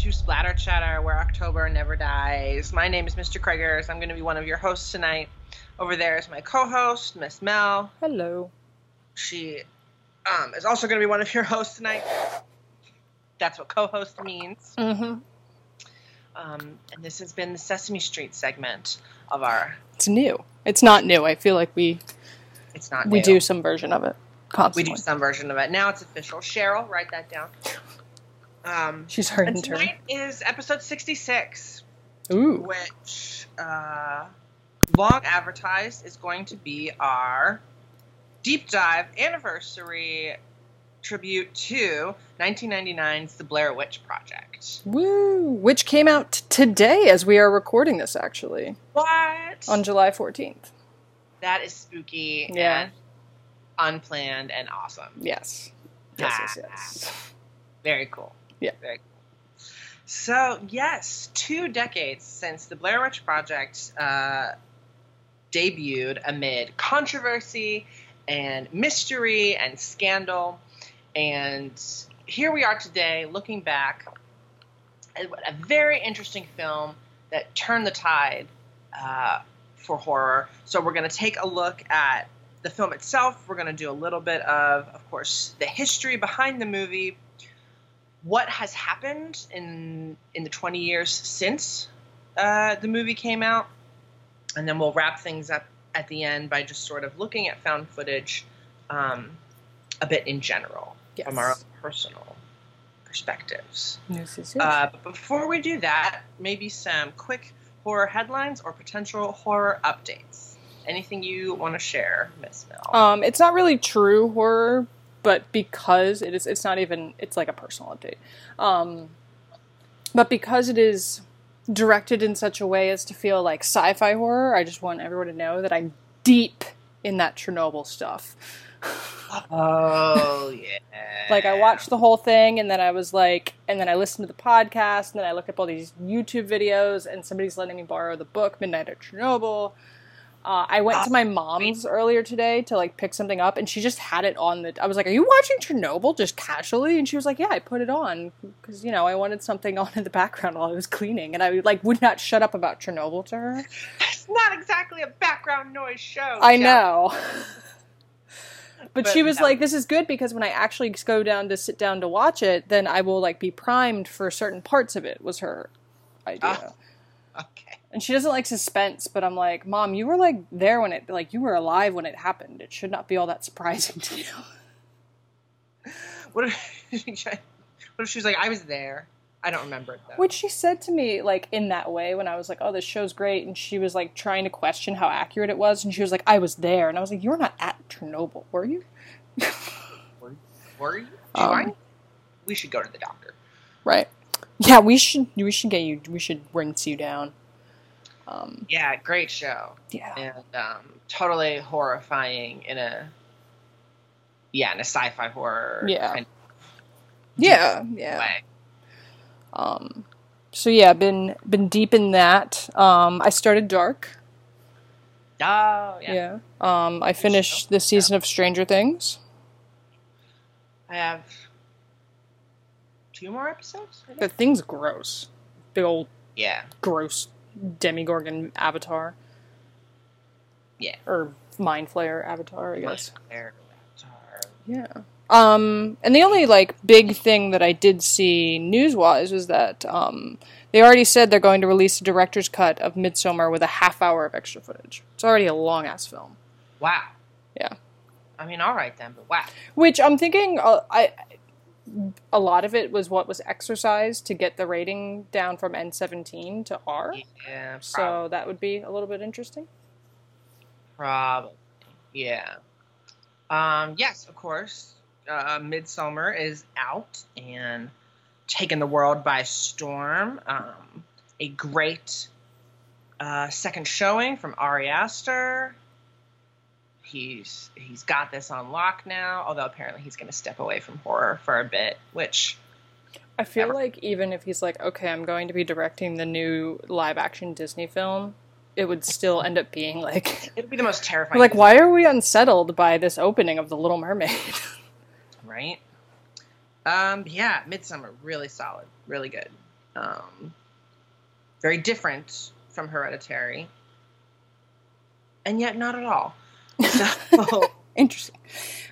to Splatter Chatter, where October never dies. My name is Mr. Kreigers. I'm going to be one of your hosts tonight. Over there is my co-host, Miss Mel. Hello. She um, is also going to be one of your hosts tonight. That's what co-host means. Mm-hmm. Um, and this has been the Sesame Street segment of our. It's new. It's not new. I feel like we It's not. we new. do some version of it We do some version of it. Now it's official. Cheryl, write that down. Um, She's her and tonight is episode 66. Ooh. which uh, long advertised is going to be our deep dive anniversary tribute to 1999's The Blair Witch Project. Woo! Which came out today as we are recording this, actually, What? on July 14th. that is spooky Yeah. and unplanned and awesome. Yes. Yes, yes, Ah. yes. Very cool. Yeah. Cool. So, yes, two decades since the Blair Witch Project uh, debuted amid controversy and mystery and scandal. And here we are today looking back at a very interesting film that turned the tide uh, for horror. So, we're going to take a look at the film itself. We're going to do a little bit of, of course, the history behind the movie, what has happened in in the 20 years since uh, the movie came out, and then we'll wrap things up at the end by just sort of looking at found footage um, a bit in general Yes. from our own personal perspectives. Yes, yes, yes. Uh, but before we do that, maybe some quick horror headlines or potential horror updates. Anything you want to share, Miss Mel? Um, it's not really true horror, but because it is, it's not even. It's like a personal update. Um, but because it is directed in such a way as to feel like sci-fi horror, I just want everyone to know that I'm deep in that Chernobyl stuff. oh yeah. Like I watched the whole thing, and then I was like, and then I listened to the podcast, and then I looked up all these YouTube videos, and somebody's letting me borrow the book Midnight at Chernobyl. Uh, I went to my mom's earlier today to like pick something up, and she just had it on the. I was like, "Are you watching Chernobyl just casually?" And she was like, "Yeah, I put it on because you know I wanted something on in the background while I was cleaning." And I like would not shut up about Chernobyl to her. It's not exactly a background noise show. I Jeff. know. But, But she was no. like, "This is good because when I actually go down to sit down to watch it, then I will like be primed for certain parts of it." Was her idea, Ah. Okay. And she doesn't like suspense. But I'm like, "Mom, you were like there when it, like you were alive when it happened. It should not be all that surprising to you." What if, what if she was like, I was there? I don't remember it though. Which she said to me like in that way when I was like, "Oh, this show's great," and she was like trying to question how accurate it was, and she was like, "I was there," and I was like, "You were not at Chernobyl, were you?" Were you? Do you Um. We should go to the doctor. Right. Yeah, we should we should get you we should rinse you down. Um Yeah, great show. yeah. And um, totally horrifying in a yeah, in a sci-fi horror Yeah. kind Yeah, of yeah. way. Um so yeah, been been deep in that. Um I started Dark. Oh yeah. Yeah. Um I finished the season of Stranger Things. I have two more episodes. The thing's gross. Big old Yeah. gross Demogorgon avatar. Yeah. Or mind flayer avatar, I guess. Avatar. Yeah. Um, and the only like big thing that I did see news wise was that um, they already said they're going to release a director's cut of Midsommar with a half hour of extra footage. It's already a long ass film. Wow. Yeah. I mean, all right then, but wow. Which I'm thinking, uh, I a lot of it was what was exercised to get the rating down from N17 to R. Yeah. So that would be a little bit interesting. Probably. Yeah. Um, yes, of course. Uh, Midsommar is out and taking the world by storm. Um, a great uh, second showing from Ari Aster. He's he's got this on lock now. Although apparently he's going to step away from horror for a bit, which I feel Ever. like even if he's like, okay, I'm going to be directing the new live action Disney film, it would still end up being like, it'll be the most terrifying. like, why are we unsettled by this opening of The Little Mermaid? right? Um, yeah, Midsommar, really solid, really good. um, very different from Hereditary, and yet not at all. Interesting.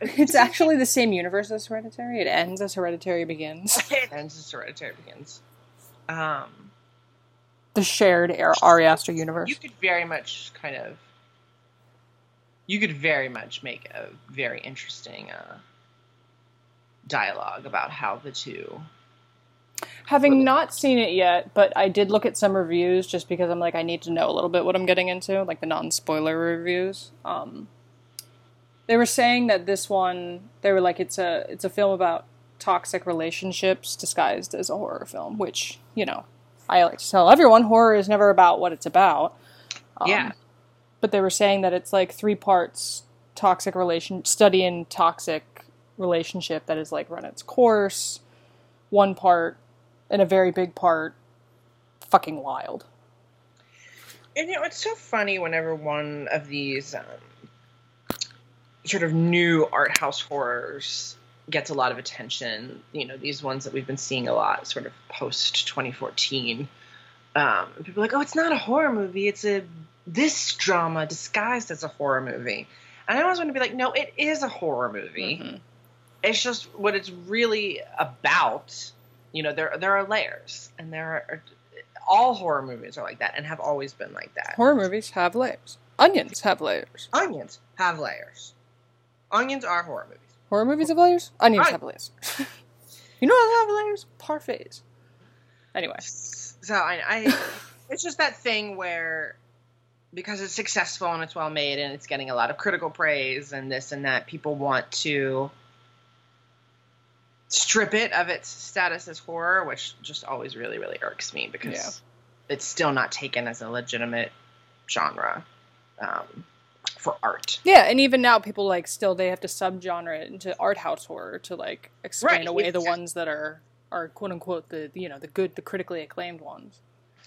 It's actually the same universe as Hereditary. It ends as Hereditary begins. it ends as Hereditary begins. Um, The shared Ar- Ari Aster universe. you could very much kind of you could very much make a very interesting uh, dialogue about how the two Having not seen it yet, but I did look at some reviews just because I'm like I need to know a little bit what I'm getting into, like the non-spoiler reviews. Um, they were saying that this one, they were like it's a it's a film about toxic relationships disguised as a horror film, which you know I like to tell everyone horror is never about what it's about. Um, Yeah. but they were saying that it's like three parts toxic relation study in toxic relationship that is like run its course one part and a very big part fucking wild and you know it's so funny whenever one of these um, sort of new art house horrors gets a lot of attention. You know these ones that we've been seeing a lot sort of post 2014 um, people are like oh it's not a horror movie. It's a this drama disguised as a horror movie. And i always want to be like no it is a horror movie. Mhm. it's just what it's really about you know there there are layers and there are all horror movies are like that and have always been like that. Horror movies have layers. Onions have layers. Onions have layers onions are horror movies. Horror movies have layers? Onions have layers. You know what have layers? Parfaits anyway. So I, I it's just that thing where because it's successful and it's well made and it's getting a lot of critical praise and this and that people want to strip it of its status as horror which just always really really irks me because Yeah. it's still not taken as a legitimate genre. Um, for art yeah and even now people like still they have to subgenre it into art house horror to like explain Right, away the ones that are are quote unquote the you know the good the critically acclaimed ones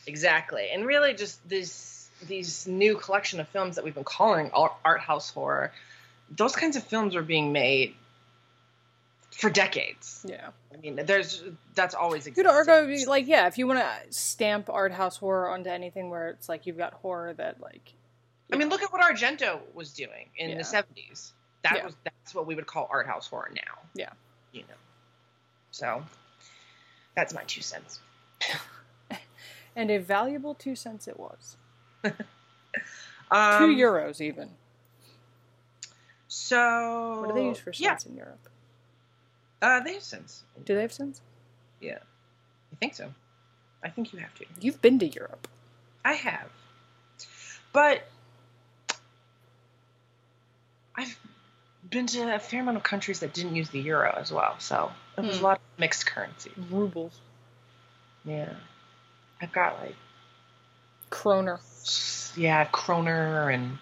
Exactly, and really just this these new collection of films that we've been calling ar- art house horror. Those kinds of films were being made for decades. yeah I mean, there's that's always You could argue, like, yeah, if you want to stamp art house horror onto anything where it's like you've got horror that, like, I mean, look at what Argento was doing in Yeah. the '70s. That Yeah. was that's what we would call art house horror now. Yeah. you know. So that's my two cents. and a valuable two cents it was. Um, Two euros, even. So What do they use for Yeah, cents in Europe? uh, they have cents. Do they have cents? Yeah, I think so. I think you have to. You've been to Europe. I have. But I've been to a fair amount of countries that didn't use the euro as well, so it was Hmm. a lot of mixed currency. Rubles. Yeah. I've got like Kroner. yeah, kroner and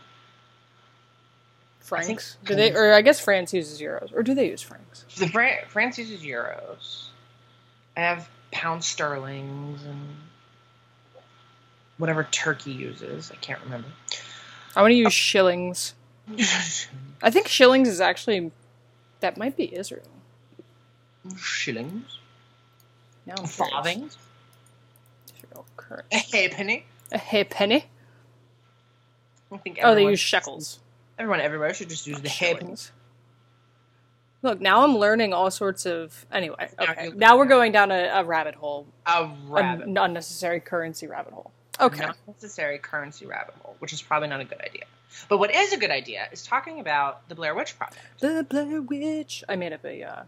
Francs. Do they, or I guess France uses euros. Or do they use francs? the Fran- France uses euros. I have pound sterlings and whatever Turkey uses. I can't remember. I want to use shillings. I think shillings is actually, that might be Israel. Shillings, Now I'm farthings, Israel currency. a halfpenny. A halfpenny? I think Oh, they use shekels. Everyone everywhere should just use oh, the halfpenny. Shillings. Look, now I'm learning all sorts of. Anyway, Now okay. you- Now we're going down a, a rabbit hole, A rabbit. an unnecessary currency rabbit hole. Okay. Not necessary currency rabbit hole, which is probably not a good idea. But what is a good idea is talking about the Blair Witch Project. The Blair Witch. I made up a uh,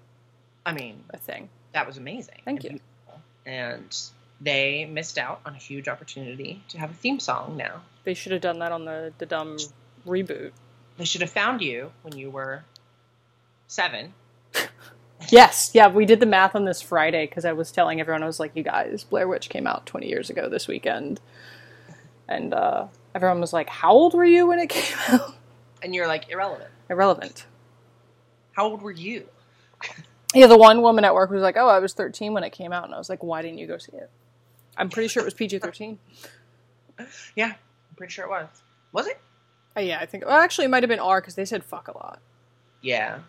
I mean, a thing. that was amazing. Thank and you. beautiful. And they missed out on a huge opportunity to have a theme song now. They should have done that on the the dumb reboot. They should have found you when you were seven. Yes, yeah, we did the math on this Friday because I was telling everyone I was like, "You guys, Blair Witch came out 20 years ago this weekend," and uh, everyone was like, "How old were you when it came out?" And you're like irrelevant. Irrelevant. How old were you? Yeah, the one woman at work was like, "Oh, I was 13 when it came out," and I was like, "Why didn't you go see it?" I'm pretty sure it was PG-13. Yeah, I'm pretty sure it was. Was it? Uh, yeah, I think. Well, actually, it might have been R because they said "fuck" a lot. Yeah.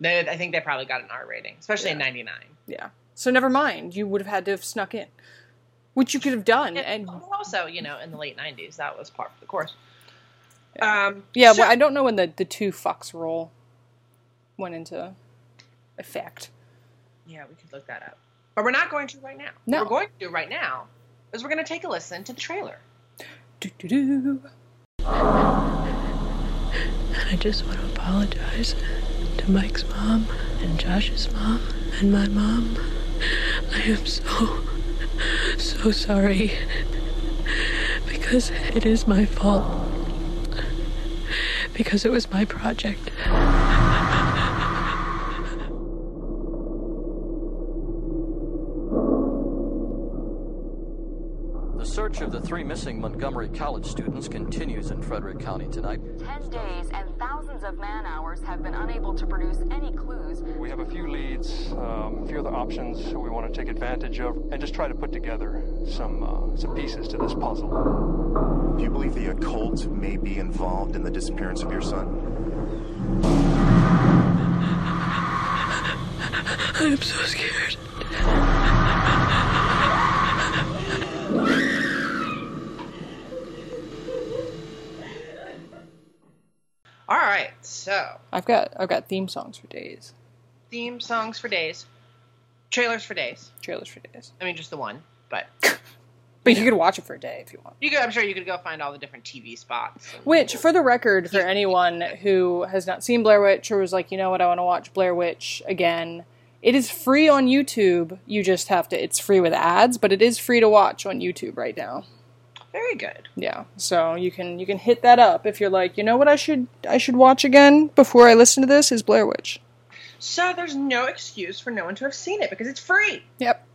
They, I think they probably got an R rating, especially in '99. Yeah. So never mind. You would have had to have snuck in. Which you could have done. And, And also, you know, in the late '90s, that was part of the course. Um, yeah, so- well, I don't know when the the two fucks rule went into effect. yeah, we could look that up, but we're not going to right now. No. What we're going to do right now is we're going to take a listen to the trailer. Do, do, do. I just want to apologize to Mike's mom and Josh's mom and my mom. I am so, so sorry. Because it is my fault. Because it was my project. The search of the three missing Montgomery College students continues in Frederick County tonight. Ten days and thousands of man hours have been unable to produce any clues. We have a few leads, um, a few other options we want to take advantage of, and just try to put together some uh, some pieces to this puzzle. Do you believe the occult may be involved in the disappearance of your son? I am so scared. All right, so I've got I've got theme songs for days, theme songs for days, trailers for days. trailers for days. I mean, just the one, but But you could watch it for a day if you want. you could, I'm sure you could go find all the different TV spots. Which, for the record, for anyone who has not seen Blair Witch or was like, you know what, I want to watch Blair Witch again, it is free on YouTube. You just have to. It's free with ads, but it is free to watch on YouTube right now. Very good. Yeah, so you can you can hit that up if you're like, you know what, I should I should watch again before I listen to this is Blair Witch. So there's no excuse for no one to have seen it because it's free. Yep.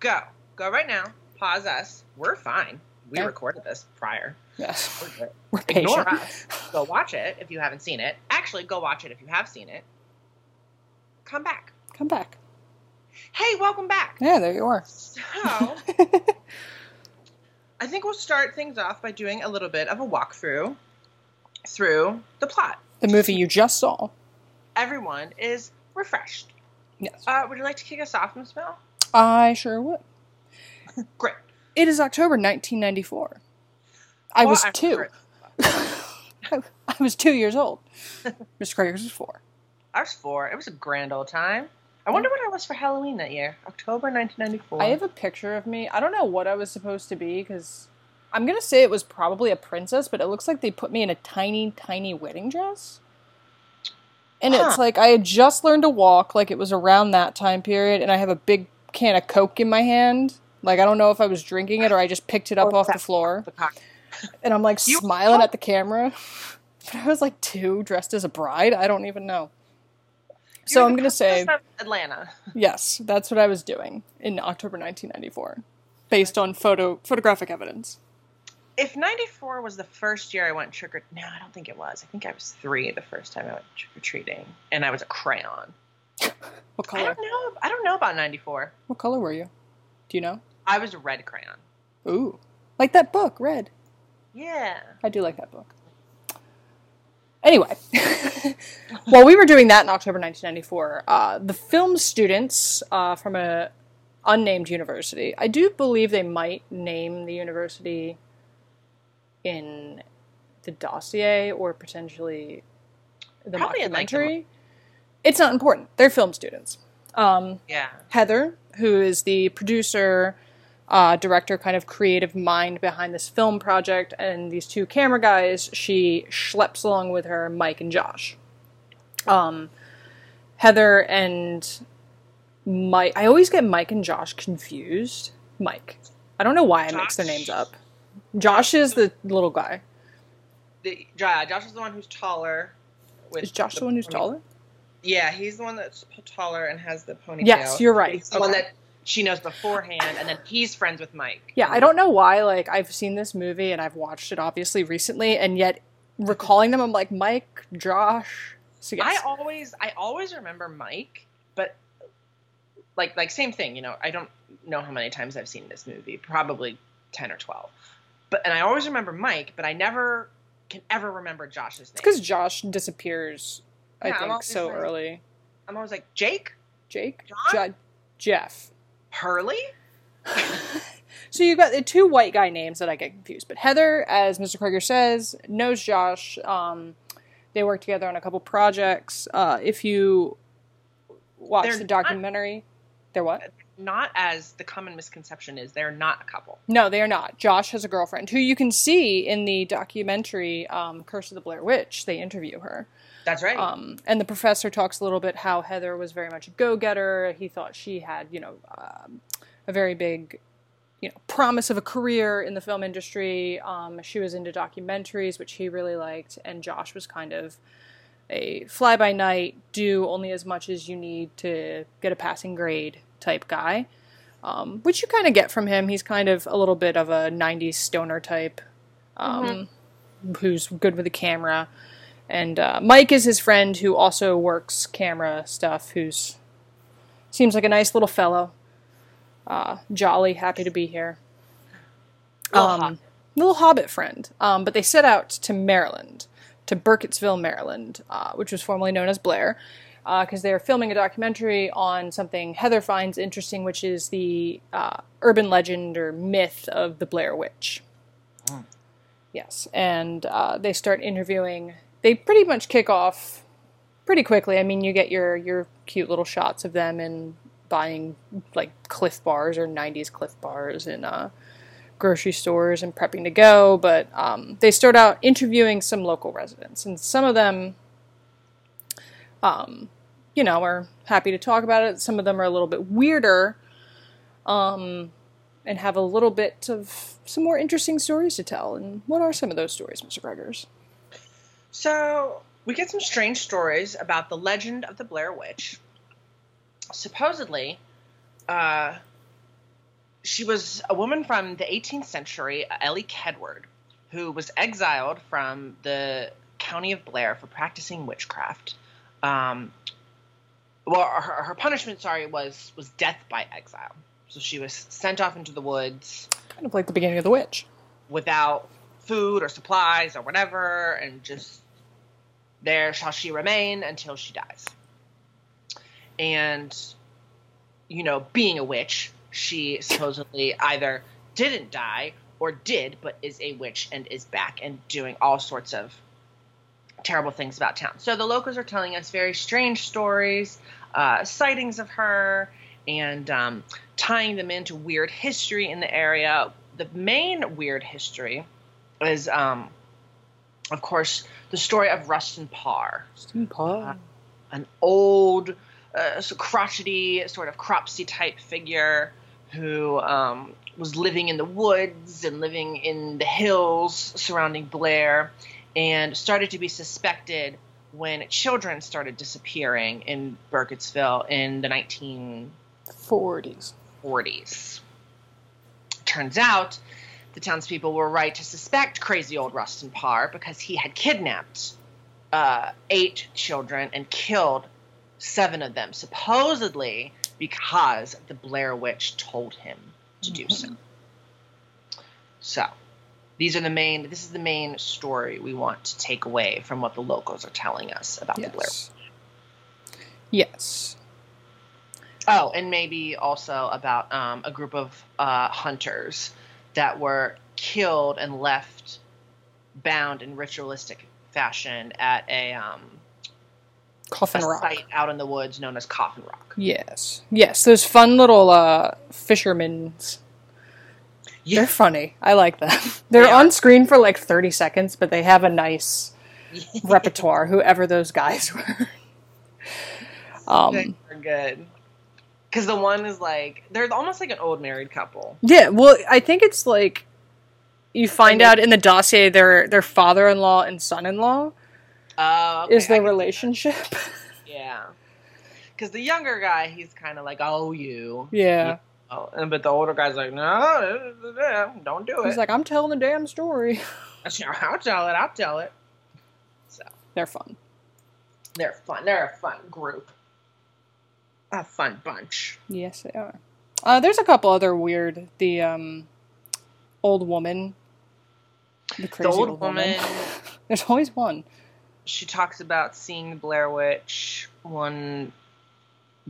Go, go right now. Pause us. We're fine. We Yeah. recorded this prior. Yes, We're good. we're patient. Ignore us. Go watch it if you haven't seen it. Actually, go watch it if you have seen it. Come back. Come back. Hey, welcome back. Yeah, there you are. So, I think we'll start things off by doing a little bit of a walkthrough through the plot. The movie you just saw. Everyone is refreshed. Yes. Uh, would you like to kick us off, Miss Mel? I sure would. Great. It is October 1994. I Well, was two. I, was two years old. Mr. Kragers was four. I was four. It was a grand old time. I wonder what I was for Halloween that year. October 1994. I have a picture of me. I don't know what I was supposed to be because I'm gonna say it was probably a princess, but it looks like they put me in a tiny, tiny wedding dress. And it's like I had just learned to walk, like it was around that time period, and I have a big can of Coke in my hand. Like I don't know if I was drinking it or I just picked it up Or off the floor, the and I'm like You- smiling at the camera. But I was like two, dressed as a bride. I don't even know. So I'm gonna say Atlanta. Yes, that's what I was doing in October 1994, based on photo photographic evidence. If 94 was the first year I went trick or no, I don't think it was. I think I was three the first time I went trick or treating, and I was a crayon. What color? I don't know. I don't know about 94. What color were you? Do you know? I was a red crayon. Ooh, like that book, Red. Yeah. I do like that book. Anyway, while we were doing that in October 1994, uh, the film students uh, from a unnamed university, I do believe they might name the university in the dossier or potentially the Probably in, like, the- documentary. It's not important. They're film students. Um, Yeah. Heather, who is the producer, uh, director, kind of creative mind behind this film project, and these two camera guys, she schleps along with her Mike and Josh. Um, Heather and Mike, I always get Mike and Josh confused. Mike. I don't know why I mix their names up. Josh is the little guy. The, Josh is the one who's taller. With Is Josh the one who's taller? Yeah, he's the one that's taller and has the ponytail. Yes, you're right. He's the one that she knows beforehand, and then he's friends with Mike. Yeah, I don't know why. Like, I've seen this movie and I've watched it obviously recently, and yet recalling them, I'm like Mike, Josh. So yes, I always, I always remember Mike, but like, like same thing. You know, I don't know how many times I've seen this movie. Probably ten or twelve. But and I always remember Mike, but I never can ever remember Josh's name. because Josh disappears. I Yeah, I'm think so like- early. I'm always like Jake Jake, John? Jo- Jeff. Hurley. So you've got the two white guy names that I get confused. But Heather, as Mr. Krieger says, knows Josh. Um, they work together on a couple projects. Uh, if you watch They're the not- documentary, they're what? Not as the common misconception is, they're not a couple. No, they are not. Josh has a girlfriend who you can see in the documentary um, Curse of the Blair Witch. They interview her. That's right. Um, and the professor talks a little bit how Heather was very much a go-getter. He thought she had, you know, um, a very big, you know, promise of a career in the film industry. Um, she was into documentaries, which he really liked, and Josh was kind of a fly-by-night, do only as much as you need to get a passing grade type guy. Um, which you kind of get from him. He's kind of a little bit of a '90s stoner type, um, who's good with the camera. And uh, Mike is his friend who also works camera stuff. Who's seems like a nice little fellow, uh, jolly, happy to be here. Little Um, hobbit. little hobbit friend. Um, but they set out to Maryland, to Burkittsville, Maryland, uh, which was formerly known as Blair, because they are filming a documentary on something Heather finds interesting, which is the uh, urban legend or myth of the Blair Witch. Yes, and uh, they start interviewing. They pretty much kick off pretty quickly. I mean, you get your your cute little shots of them and buying like Clif bars or '90s Clif bars in uh, grocery stores and prepping to go. But um, they start out interviewing some local residents, and some of them, um, you know, are happy to talk about it. Some of them are a little bit weirder. Um, and have a little bit of some more interesting stories to tell. And what are some of those stories, Mr. Gregors? So we get some strange stories about the legend of the Blair Witch. Supposedly, uh, she was a woman from the 18th century, Elly Kedward, who was exiled from the county of Blair for practicing witchcraft. Um, well, her, her punishment, sorry, was was death by exile. So she was sent off into the woods Kind of like the beginning of The Witch. without food or supplies or whatever, and just there shall she remain until she dies. And, you know, being a witch, she supposedly either didn't die or did, but is a witch and is back and doing all sorts of terrible things about town. So the locals are telling us very strange stories, uh, sightings of her, and um, tying them into weird history in the area. The main weird history is, um, of course, the story of Rustin Parr, an old, uh, crotchety, sort of Cropsey type figure who um, was living in the woods and living in the hills surrounding Blair, and started to be suspected when children started disappearing in Burkittsville in the 19 40s. 40s. Turns out the townspeople were right to suspect crazy old Rustin Parr because he had kidnapped uh, eight children and killed seven of them, supposedly because the Blair Witch told him to do so. So, these are the main. This is the main story we want to take away from what the locals are telling us about the Blair. Yes. Yes. Oh, and maybe also about um, a group of uh, hunters that were killed and left bound in ritualistic fashion at a, um, a Coffin Rock. site out in the woods known as Coffin Rock. Yes. Yes, those fun little uh, fishermen's. Yeah. They're funny. I like them. They're They on screen for like 30 seconds, but they have a nice repertoire, whoever those guys were. um, good. Because the one is like, they're almost like an old married couple. Yeah, well, I think it's like you find out in the dossier their their father-in-law and son-in-law Oh, okay, is their relationship. Yeah. Because the younger guy, he's kind of like, oh, you. yeah. Oh, and- but the older guy's like, no, don't do it. He's like, I'm telling the damn story. I'll tell it. I'll tell it. So They're fun. they're fun. They're a fun group. A fun bunch. Yes, they are. Uh, there's a couple other weird. The um, old woman. The crazy old old woman. woman- there's always one. She talks about seeing the Blair Witch one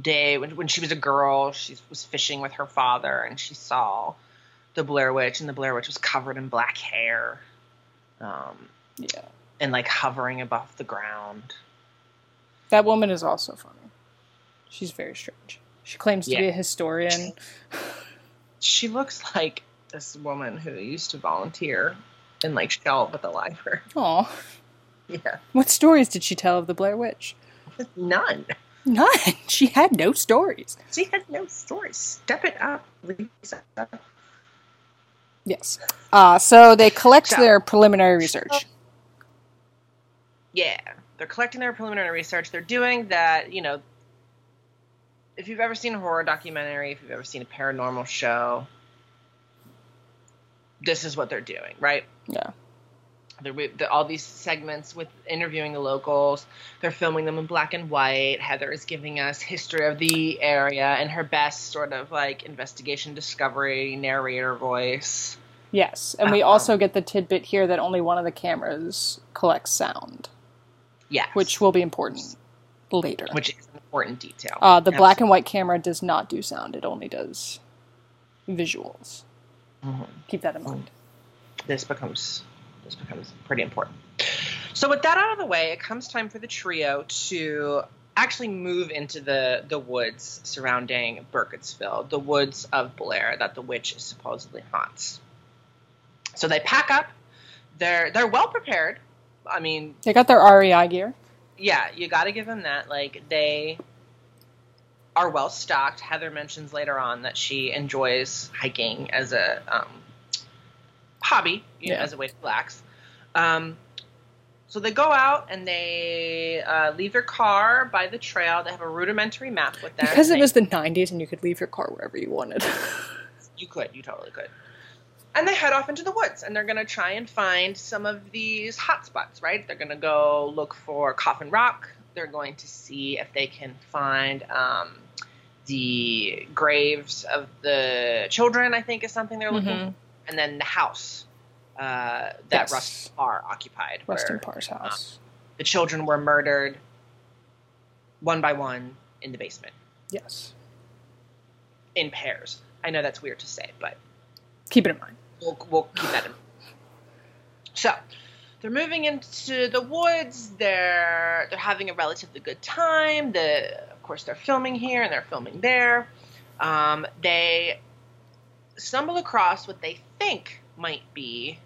day when, when she was a girl. She was fishing with her father, and she saw the Blair Witch, and the Blair Witch was covered in black hair, um, Yeah. and like hovering above the ground. That woman is also funny. She's very strange. She claims to be a historian. She looks like this woman who used to volunteer and like shelf at the library. Aw. Yeah, What stories did she tell of the Blair Witch? none. None. She had no stories. She had no stories. Step it up, Lisa. Yes. Uh, so they collect So- their preliminary research. Yeah, they're collecting their preliminary research. They're doing that, you know. If you've ever seen a horror documentary, if you've ever seen a paranormal show, this is what they're doing, right? Yeah. They're, the, all these segments with interviewing the locals. They're filming them in black and white. Heather is giving us history of the area and her best sort of like investigation discovery narrator voice. Yes. And we Uh-huh. also get the tidbit here that only one of the cameras collects sound, Yes, which will be important later. which is important detail. uh, the black and white camera does not do sound, it only does visuals. Mhm. Keep that in mind. this becomes this becomes pretty important. So with that out of the way, it comes time for the trio to actually move into the the woods surrounding Burkittsville, the woods of Blair that the witch supposedly haunts. So they pack up. They're they're well prepared. I mean, They got their REI gear. Yeah, you got to give them that. Like they are well stocked. Heather mentions later on that she enjoys hiking as a um, hobby, you know, as a way to relax. Um, so they go out and they uh, leave their car by the trail. They have a rudimentary map with them. Because it was the 90s and you could leave your car wherever you wanted. you could, you totally could. And they head off into the woods and they're going to try and find some of these hot spots, right? They're going to go look for Coffin Rock. They're going to see if they can find um, the graves of the children, I think is something they're looking Mhm. for. And then the house uh, that Yes. Rustin Parr occupied. Rustin where Parr's house. The children were murdered one by one in the basement Yes. in pairs. I know that's weird to say, but Keep it in mind. We'll, we'll keep in mind. So they're moving into the woods. They're they're having a relatively good time. The of course they're filming here and they're filming there. Um, they stumble across what they think might be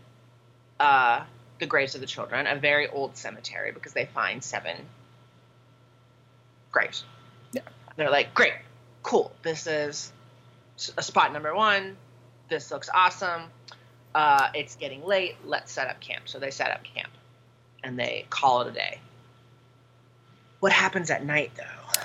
uh, the graves of the children, a very old cemetery because they find seven graves. Yeah. They're like, great, cool. This is a spot number one. This looks awesome. Uh, it's getting late. Let's set up camp. So they set up camp and they call it a day. What happens at night, though?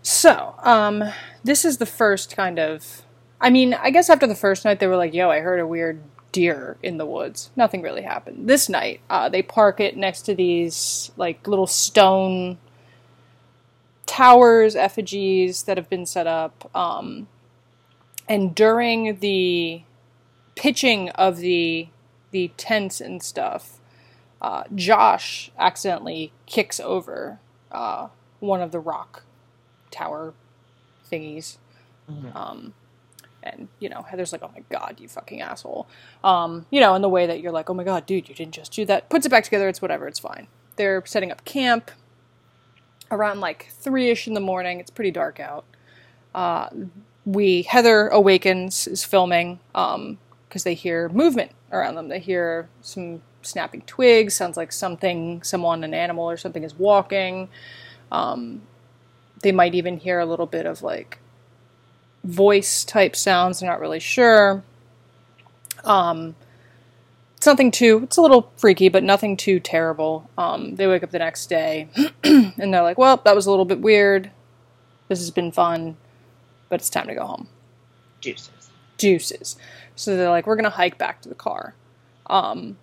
So, um, this is the first kind of. I mean, I guess after the first night, they were like, yo, I heard a weird deer in the woods. Nothing really happened. This night, uh, they park it next to these, like, little stone towers, effigies that have been set up. Um, and during the pitching of the the tents and stuff, uh, Josh accidentally kicks over uh, one of the rock tower thingies. Um, and you know, Heather's like, "Oh my god, you fucking asshole!" Um, you know, in the way that you're like, "Oh my god, dude, you didn't just do that." Puts it back together. It's whatever. It's fine. They're setting up camp around like three ish in the morning. It's pretty dark out. Uh, we Heather awakens is filming because they hear movement around them. They hear some snapping twigs. Sounds like something, someone, an animal or something is walking. Um, they might even hear a little bit of like voice type sounds. They're not really sure. Um, it's nothing too. It's a little freaky, but nothing too terrible. Um, they wake up the next day and they're like, "Well, that was a little bit weird. This has been fun, but it's time to go home." Juices. juices. So they're like, we're gonna hike back to the car. Um,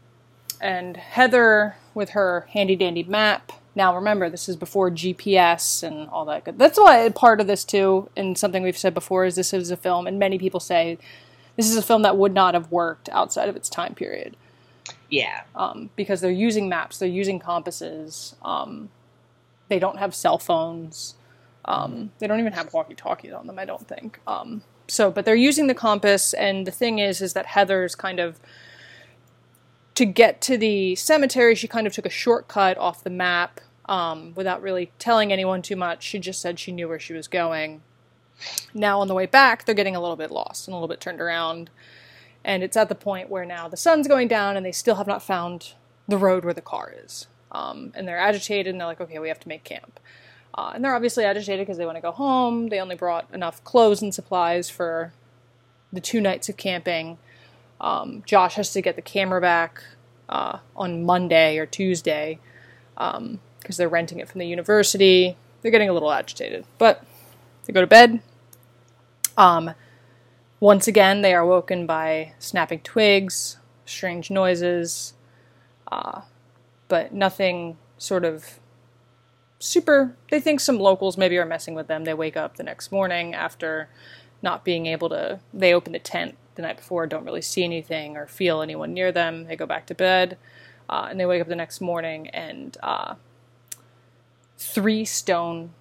and Heather with her handy dandy map. Now remember, this is before GPS and all that good. That's why part of this too, and something we've said before is this is a film, and many people say this is a film that would not have worked outside of its time period Yeah. um, because they're using maps, they're using compasses. Um, they don't have cell phones. Um, they don't even have walkie talkies on them, I don't think. Um, so, but they're using the compass, and the thing is, is that Heather's kind of to get to the cemetery. She kind of took a shortcut off the map um, without really telling anyone too much. She just said she knew where she was going. Now on the way back, they're getting a little bit lost and a little bit turned around, and it's at the point where now the sun's going down, and they still have not found the road where the car is. Um, and they're agitated, and they're like, "Okay, we have to make camp." Uh, and they're obviously agitated because they want to go home. They only brought enough clothes and supplies for the two nights of camping. Um, Josh has to get the camera back uh, on Monday or Tuesday because they're renting it from the university. They're getting a little agitated, but they go to bed. Um, once again, they are woken by snapping twigs, strange noises, uh, but nothing sort of super. They think some locals maybe are messing with them. They wake up the next morning after not being able to. They open the tent the night before, don't really see anything or feel anyone near them. They go back to bed, uh, and they wake up the next morning and uh, three stone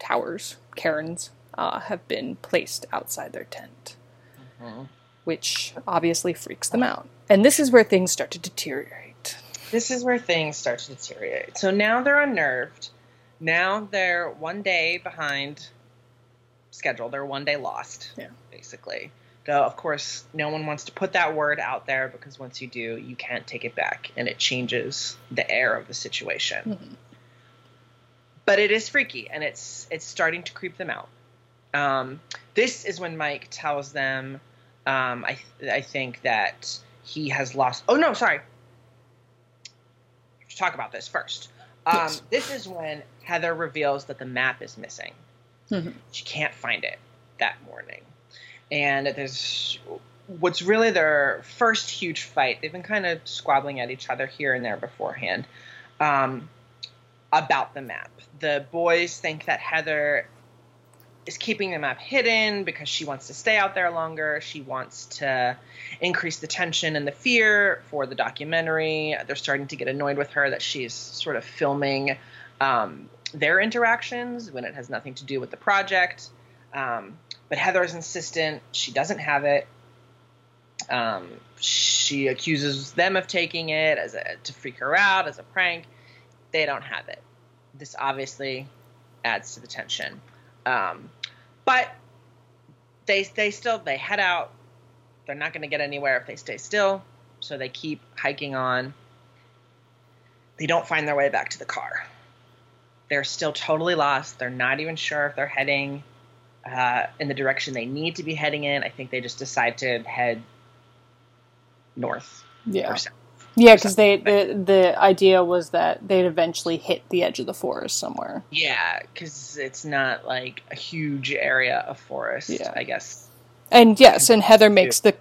towers, cairns, uh, have been placed outside their tent, which obviously freaks them out. And this is where things start to deteriorate. This is where things start to deteriorate. So now they're unnerved. Now they're one day behind schedule. They're one day lost. Yeah. Basically. Though of course no one wants to put that word out there because once you do, you can't take it back and it changes the air of the situation. But it is freaky and it's it's starting to creep them out. Um, this is when Mike tells them um, I I think that he has lost. Oh no, sorry. Let's talk about this first. Um, Yes. This is when Heather reveals that the map is missing. Mhm. She can't find it that morning, and there's what's really their first huge fight. They've been kind of squabbling at each other here and there beforehand um, about the map. The boys think that Heather is keeping the map hidden because she wants to stay out there longer. She wants to increase the tension and the fear for the documentary. They're starting to get annoyed with her that she's sort of filming um, their interactions when it has nothing to do with the project. Um, but Heather is insistent she doesn't have it. Um, she accuses them of taking it as a, to freak her out as a prank. They don't have it. This obviously adds to the tension. Um, but they they still they head out. They're not going to get anywhere if they stay still, so they keep hiking on. They don't find their way back to the car. They're still totally lost. They're not even sure if they're heading uh, in the direction they need to be heading in. I think they just decide to head north Yeah. or south. Yeah, because they the the idea was that they'd eventually hit the edge of the forest somewhere. Yeah, because it's not like a huge area of forest. Yeah. I guess. And yes, and Heather makes the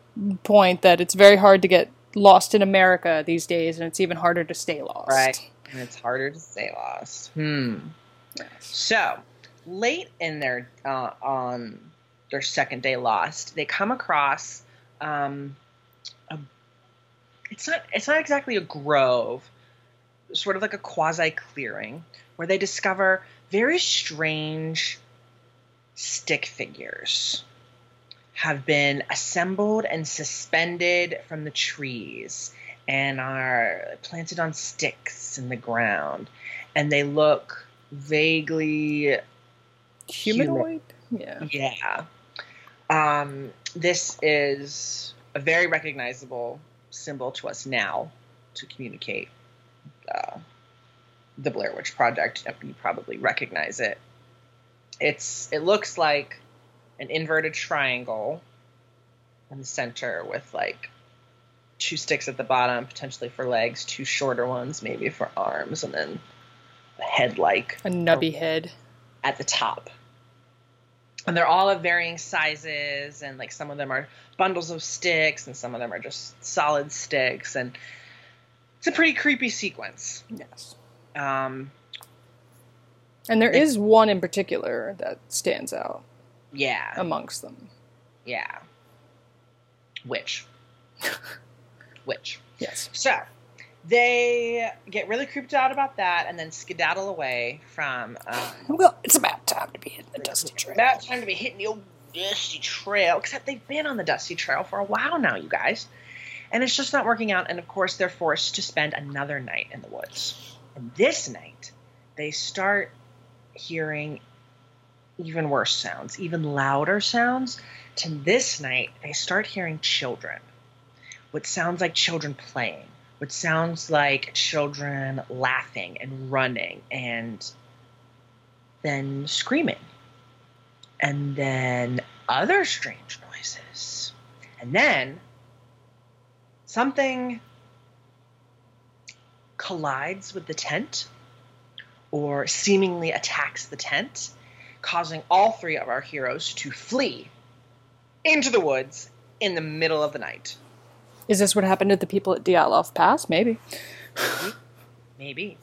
point that it's very hard to get lost in America these days, and it's even harder to stay lost. Right. And it's harder to stay lost. Hmm. So late in their uh, on their second day lost, they come across um. It's not. It's not exactly a grove. Sort of like a quasi clearing where they discover very strange stick figures have been assembled and suspended from the trees and are planted on sticks in the ground and they look vaguely Humanoid? Yeah. yeah um, this is a very recognizable symbol to us now to communicate uh, the blair witch project you probably recognize it it's it looks like an inverted triangle in the center with like two sticks at the bottom, potentially for legs, two shorter ones, maybe for arms, and then a head like A nubby head. at the top. And they're all of varying sizes, and like some of them are bundles of sticks, and some of them are just solid sticks, and it's a pretty creepy sequence. Yes. Um, And there is one in particular that stands out yeah, amongst them. yeah. Which? Which? Yes. So they get really creeped out about that, and then skedaddle away from. Um, Well, it's about time to be hitting the dusty trail. about time to be hitting the old dusty trail, except they've been on the dusty trail for a while now, you guys. And it's just not working out. And of course, they're forced to spend another night in the woods. And this night, they start hearing even worse sounds, even louder sounds. To this night, they start hearing children. What sounds like children playing, what sounds like children laughing and running and then screaming. And then other strange noises. And then something collides with the tent or seemingly attacks the tent, causing all three of our heroes to flee into the woods in the middle of the night. Is this what happened to the people at Dyatlov Pass? Maybe. Maybe.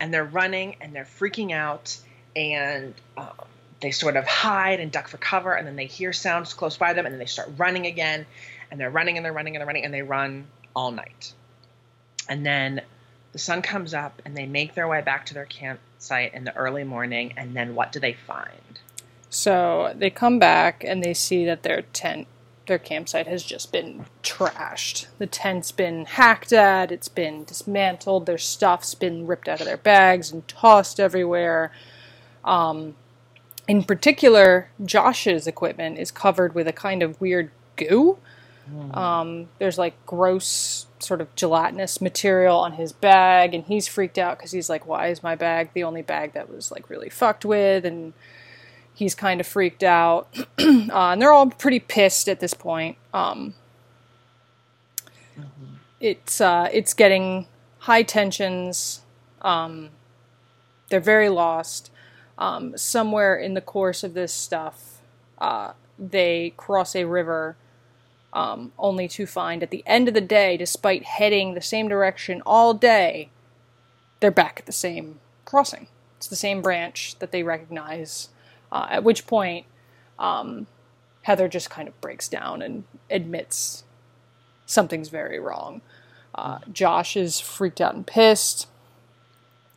And they're running and they're freaking out and um, they sort of hide and duck for cover and then they hear sounds close by them and then they start running again and they're running and they're running and they're running and they run all night. And then the sun comes up and they make their way back to their campsite in the early morning and then what do they find? So they come back and they see that their tent, their campsite has just been trashed. The tent's been hacked at, it's been dismantled, their stuff's been ripped out of their bags and tossed everywhere. Um, in particular, Josh's equipment is covered with a kind of weird goo. Um, there's like gross, sort of gelatinous material on his bag, and he's freaked out because he's like, "Why is my bag the only bag that was like really fucked with?" And he's kind of freaked out, uh, and they're all pretty pissed at this point. Um, It's uh, it's getting high tensions. Um, they're very lost. Um, somewhere in the course of this stuff, uh, they cross a river, um, only to find at the end of the day, despite heading the same direction all day, they're back at the same crossing. It's the same branch that they recognize. Uh, at which point, um, Heather just kind of breaks down and admits something's very wrong. Uh, Josh is freaked out and pissed.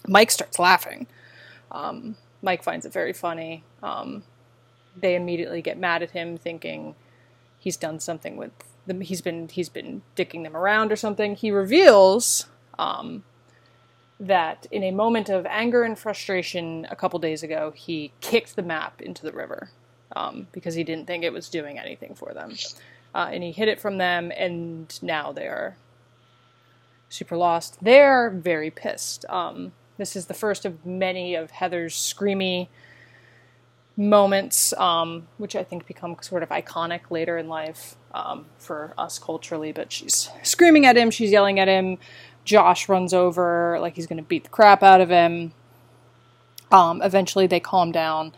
Mike starts laughing. Um, Mike finds it very funny. Um, they immediately get mad at him, thinking he's done something with them. He's been he's been dicking them around or something. He reveals um, that in a moment of anger and frustration a couple days ago, he kicked the map into the river um, because he didn't think it was doing anything for them, uh, and he hid it from them. And now they are super lost. They're very pissed. Um, this is the first of many of Heather's screamy moments, um, which I think become sort of iconic later in life um, for us culturally. But she's screaming at him, she's yelling at him. Josh runs over like he's going to beat the crap out of him. Um, eventually, they calm down,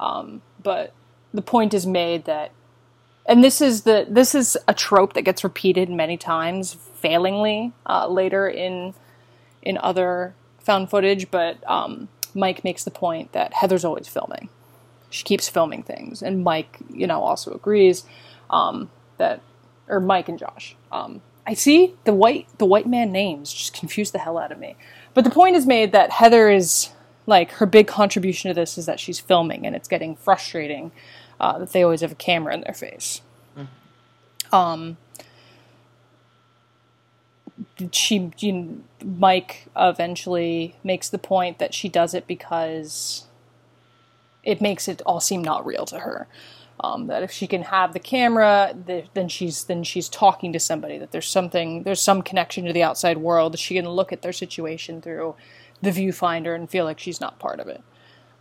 um, but the point is made that, and this is the this is a trope that gets repeated many times, failingly uh, later in in other found footage. But um, Mike makes the point that Heather's always filming. She keeps filming things and mike you know also agrees um, that or mike and josh. Um, i see the white the white man names just confuse the hell out of me. But the point is made that heather is like her big contribution to this is that she's filming and it's getting frustrating uh, that they always have a camera in their face. Um, she you know, mike eventually makes the point that she does it because it makes it all seem not real to her. Um, that if she can have the camera, th- then she's then she's talking to somebody. That there's something, there's some connection to the outside world. That she can look at their situation through the viewfinder and feel like she's not part of it.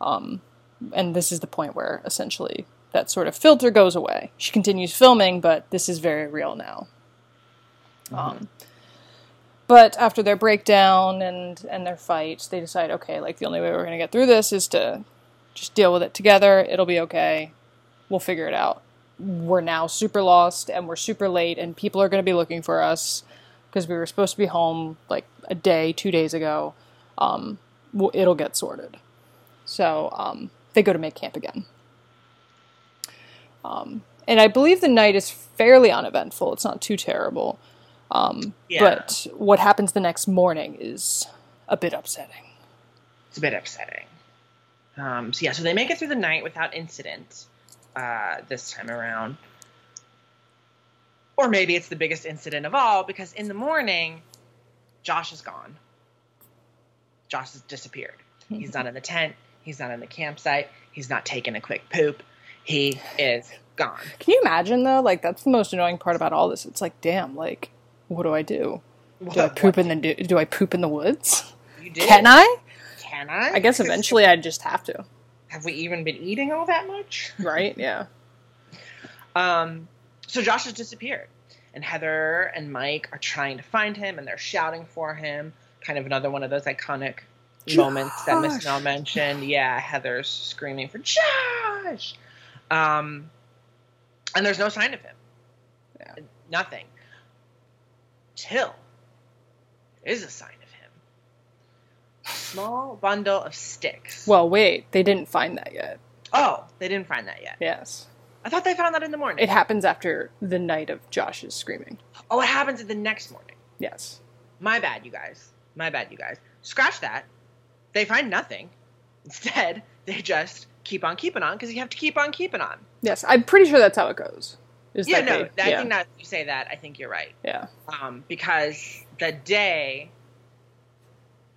Um, and this is the point where essentially that sort of filter goes away. She continues filming, but this is very real now. Um, but after their breakdown and and their fight, they decide, okay, like the only way we're going to get through this is to just deal with it together. It'll be okay. We'll figure it out. We're now super lost and we're super late, and people are going to be looking for us because we were supposed to be home like a day, two days ago. Um, it'll get sorted. So um, they go to make camp again. Um, and I believe the night is fairly uneventful. It's not too terrible. Um, Yeah. But what happens the next morning is a bit upsetting. It's a bit upsetting. Um, so yeah, so they make it through the night without incident. uh, this time around. Or maybe it's the biggest incident of all because in the morning, Josh is gone. Josh has disappeared. He's not in the tent. He's not in the campsite. He's not taking a quick poop. He is gone. Can you imagine though? Like that's the most annoying part about all this. It's like, damn, like, what do I do? Do I What- poop in the do, do I poop in the woods? You did. Can I? Can I? I guess eventually I'd just have to, Have we even been eating all that much? right? Yeah. Um, so Josh has disappeared, and Heather and Mike are trying to find him, and they're shouting for him. Kind of another one of those iconic moments that Miss Josh! Mel mentioned. Yeah, Heather's screaming for Josh. Um, and there's no sign of him. Yeah. Nothing. Till is a sign of him. A small bundle of sticks. Well, wait, they didn't find that yet. oh, they didn't find that yet. Yes. I thought they found that in the morning. It happens after the night of Josh's screaming. oh, it happens the next morning. Yes. My bad, you guys. My bad, you guys. Scratch that. They find nothing. Instead, they just keep on keeping on because you have to keep on keeping on. Yes, I'm pretty sure that's how it goes. Is yeah, no, they- I yeah, think that you say that. I think you're right. yeah. Um, because the day,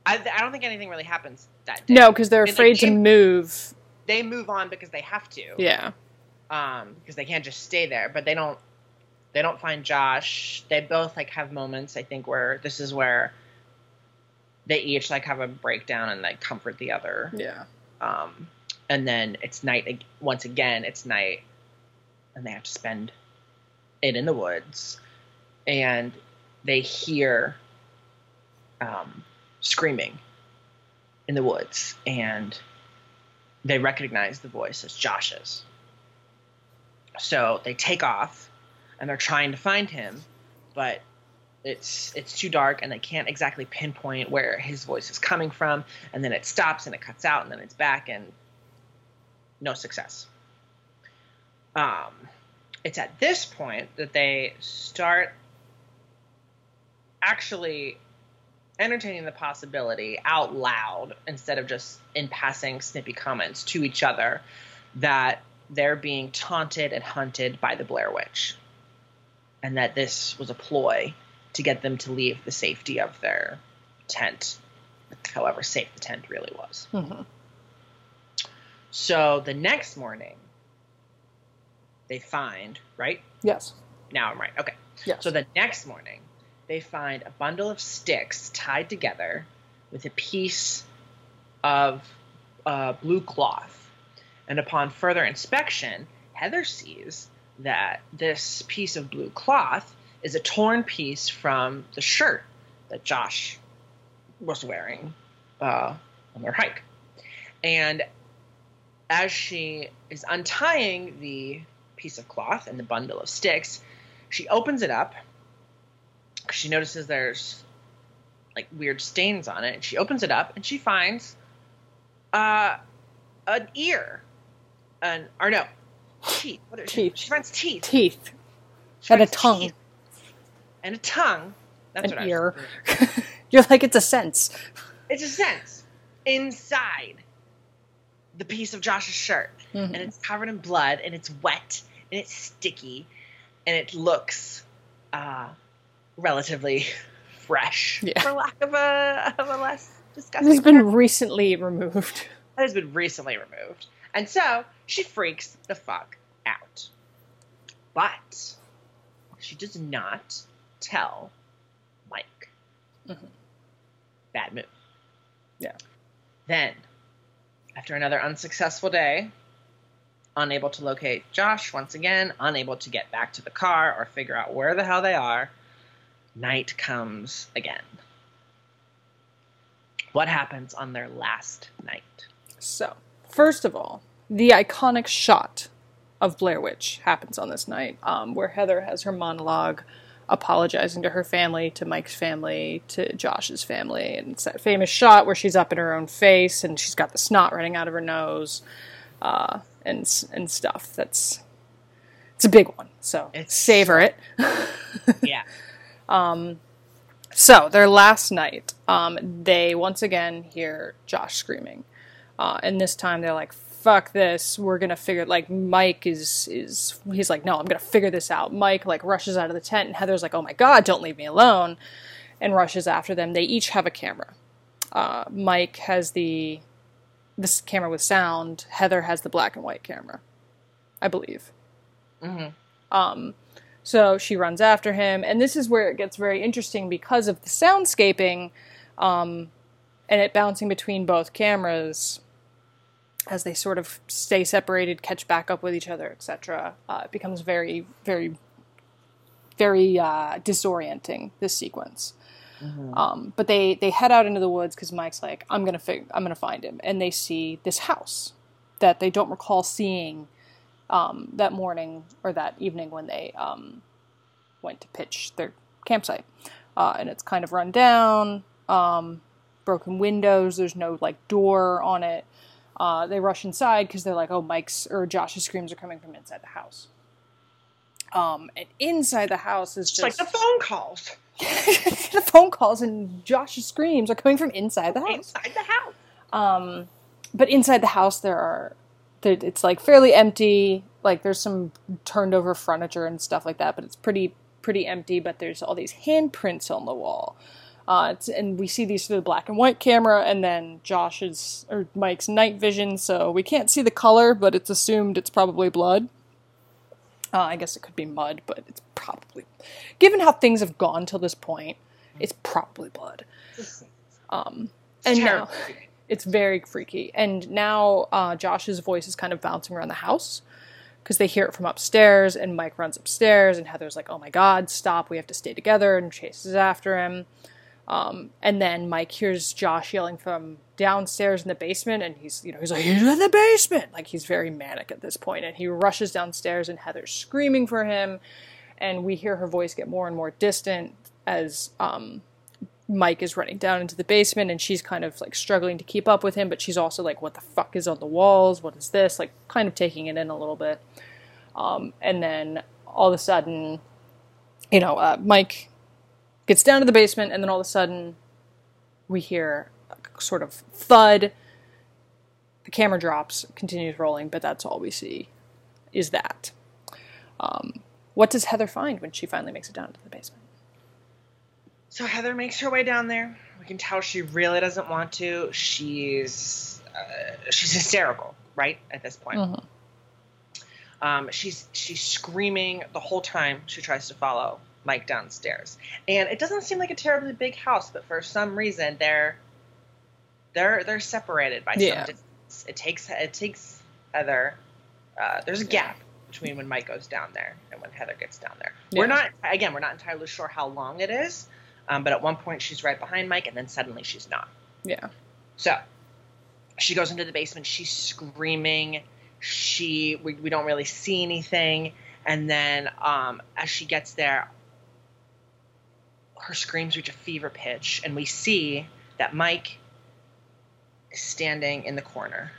I, I don't think anything really happens that day. No, because they're And they afraid to move. they move on because they have to. Yeah. um because they can't just stay there but they don't they don't find josh they both like have moments i think where this is where they each like have a breakdown and like comfort the other Yeah. um and then it's night once again it's night and they have to spend it in the woods and they hear um screaming in the woods and they recognize the voice as josh's so they take off and they're trying to find him, but it's it's too dark and they can't exactly pinpoint where his voice is coming from. And then it stops and it cuts out and then it's back and no success. Um, it's at this point that they start actually entertaining the possibility out loud instead of just in passing snippy comments to each other that they're being taunted and hunted by the Blair Witch, and that this was a ploy to get them to leave the safety of their tent, however safe the tent really was. Mhm. So the next morning, they find right Yes. now I'm right. Okay. Yes. So the next morning, they find a bundle of sticks tied together with a piece of uh, blue cloth. And upon further inspection, Heather sees that this piece of blue cloth is a torn piece from the shirt that Josh was wearing uh, on their hike. And as she is untying the piece of cloth and the bundle of sticks, she opens it up she notices there's like weird stains on it. And she opens it up and she finds uh, an ear, an or no teeth. What is Teeth. She, she finds teeth. Teeth She and a tongue. teeth and a tongue. That's An what I was ear. You're like it's a sense. It's a sense inside the piece of Josh's shirt, Mhm. and it's covered in blood, and it's wet, and it's sticky, and it looks uh, relatively fresh, Yeah. for lack of a of a less disgusting. It's been term. recently removed. That has been recently removed, and so she freaks the fuck out, but she does not tell Mike. Mhm. Bad move. Yeah. Then, after another unsuccessful day, unable to locate Josh once again, unable to get back to the car or figure out where the hell they are, night comes again. What happens on their last night? So, first of all, the iconic shot of Blair Witch happens on this night, um, where Heather has her monologue apologizing to her family, to Mike's family, to Josh's family, and it's that famous shot where she's up in her own face and she's got the snot running out of her nose, uh, and and stuff. That's it's a big one, so It's savor it. Yeah. Um, So, their last night, um, they once again hear Josh screaming. Uh, and this time they're like, fuck fuck this. We're gonna figure like Mike is is he's like, no, I'm gonna figure this out. Mike like rushes out of the tent and Heather's like, oh my god, don't leave me alone, and rushes after them. They each have a camera. Uh, Mike has the this camera with sound. Heather has the black and white camera, I believe. Mhm. Um, so she runs after him, and this is where it gets very interesting because of the soundscaping, um, and it bouncing between both cameras as they sort of stay separated, catch back up with each other, etc. Uh, it becomes very, very, very uh, disorienting. This sequence. Um, but they they head out into the woods because Mike's like, I'm gonna fig- I'm gonna find him, and they see this house that they don't recall seeing um, that morning or that evening when they um, went to pitch their campsite, uh, and it's kind of run down, um, broken windows. There's no like door on it. Uh, they rush inside because they're like, "Oh, Mike's or Josh's screams are coming from inside the house." Um, and inside the house is It's just like the phone calls the phone calls and Josh's screams are coming from inside the house. inside the house. Um, but inside the house, there are, there, it's like fairly empty. Like there's some turned over furniture and stuff like that, but it's pretty pretty empty. But there's all these handprints on the wall. Uh, it's, and we see these through the black and white camera, and then Josh's or Mike's night vision, so we can't see the color, but it's assumed it's probably blood. Uh, I guess it could be mud, but it's probably, given how things have gone till this point, it's probably blood. Um, and now it's very freaky. And now uh, Josh's voice is kind of bouncing around the house because they hear it from upstairs, and Mike runs upstairs, and Heather's like, "Oh my God, stop! We have to stay together," and chases after him. Um, and then Mike hears Josh yelling from downstairs in the basement, and he's, you know, he's like, he's in the basement. Like he's very manic at this point, and he rushes downstairs, and Heather's screaming for him, and we hear her voice get more and more distant as um, Mike is running down into the basement, and she's kind of like struggling to keep up with him, but she's also like, "What the fuck is on the walls? What is this?" Like, kind of taking it in a little bit. Um, and then all of a sudden, you know, uh, Mike gets down to the basement, and then all of a sudden, we hear a sort of thud. The camera drops, continues rolling, but that's all we see is that. Um, what does Heather find when she finally makes it down to the basement? So Heather makes her way down there. We can tell she really doesn't want to. She's uh, she's hysterical, right? At this point, Mhm. um, she's she's screaming the whole time she tries to follow Mike downstairs. And it doesn't seem like a terribly big house, but for some reason they're they're they're separated by Yeah. some distance. It takes it takes Heather. Uh, there's a gap between when Mike goes down there and when Heather gets down there. We're not again. We're not entirely sure how long it is, um, but at one point she's right behind Mike, and then suddenly she's not. Yeah. So she goes into the basement. She's screaming. She we, we don't really see anything, and then um, as she gets there, her screams reach a fever pitch, and we see that Mike is standing in the corner,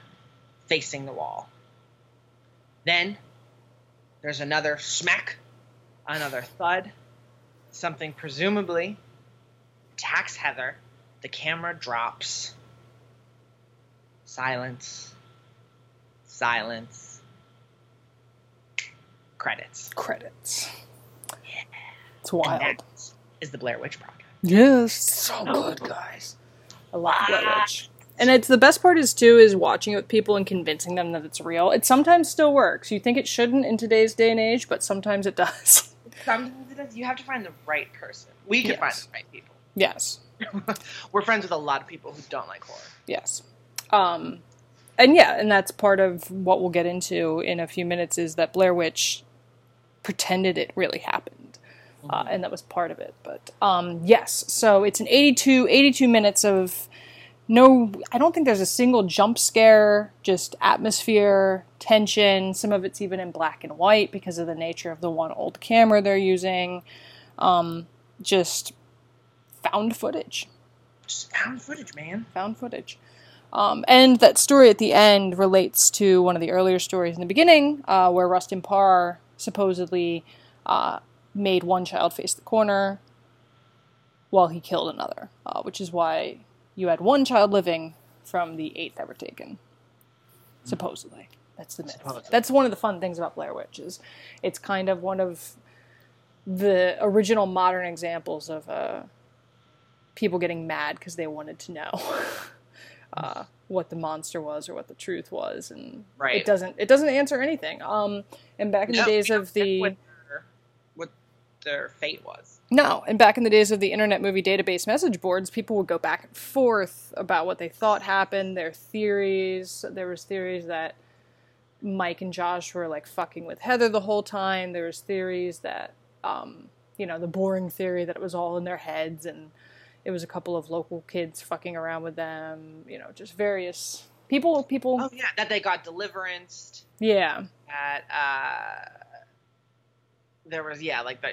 facing the wall. Then there's another smack, another thud. Something presumably attacks Heather. The camera drops. Silence. Silence. Credits. Credits. Yeah. It's wild. That is the Blair Witch Project. Yes, so good, guys. I love Blair Witch. And it's the best part is too is watching it with people and convincing them that it's real. It sometimes still works. You think it shouldn't in today's day and age, but sometimes it does. Sometimes it is- you have to find the right person. We can find the right people. yes. We're friends with a lot of people who don't like horror. Yes. Um, and yeah, and that's part of what we'll get into in a few minutes is that Blair Witch pretended it really happened. Uh, and that was part of it. But um, yes, so it's an 82, 82 minutes of no, I don't think there's a single jump scare, just atmosphere, tension. Some of it's even in black and white because of the nature of the one old camera they're using. Um, just found footage Just found footage, man. found footage. Um, and that story at the end relates to one of the earlier stories in the beginning, uh, where Rustin Parr supposedly uh, made one child face the corner while he killed another, uh, which is why you had one child living from the eight that were taken. supposedly. That's the myth. That's one of the fun things about Blair Witch is it's kind of one of the original modern examples of uh, people getting mad because they wanted to know uh, what the monster was or what the truth was, and Right. it doesn't. It doesn't answer anything. Um, and back in No, the days of the their, fate was. no, and back in the days of the Internet Movie Database message boards, people would go back and forth about what they thought happened, their theories. There was theories that Mike and Josh were like fucking with Heather the whole time. There was theories that, um, you know, the boring theory that it was all in their heads and it was a couple of local kids fucking around with them. You know, just various people. People. Oh yeah, that they got deliverance. Yeah. That uh, there was yeah, like the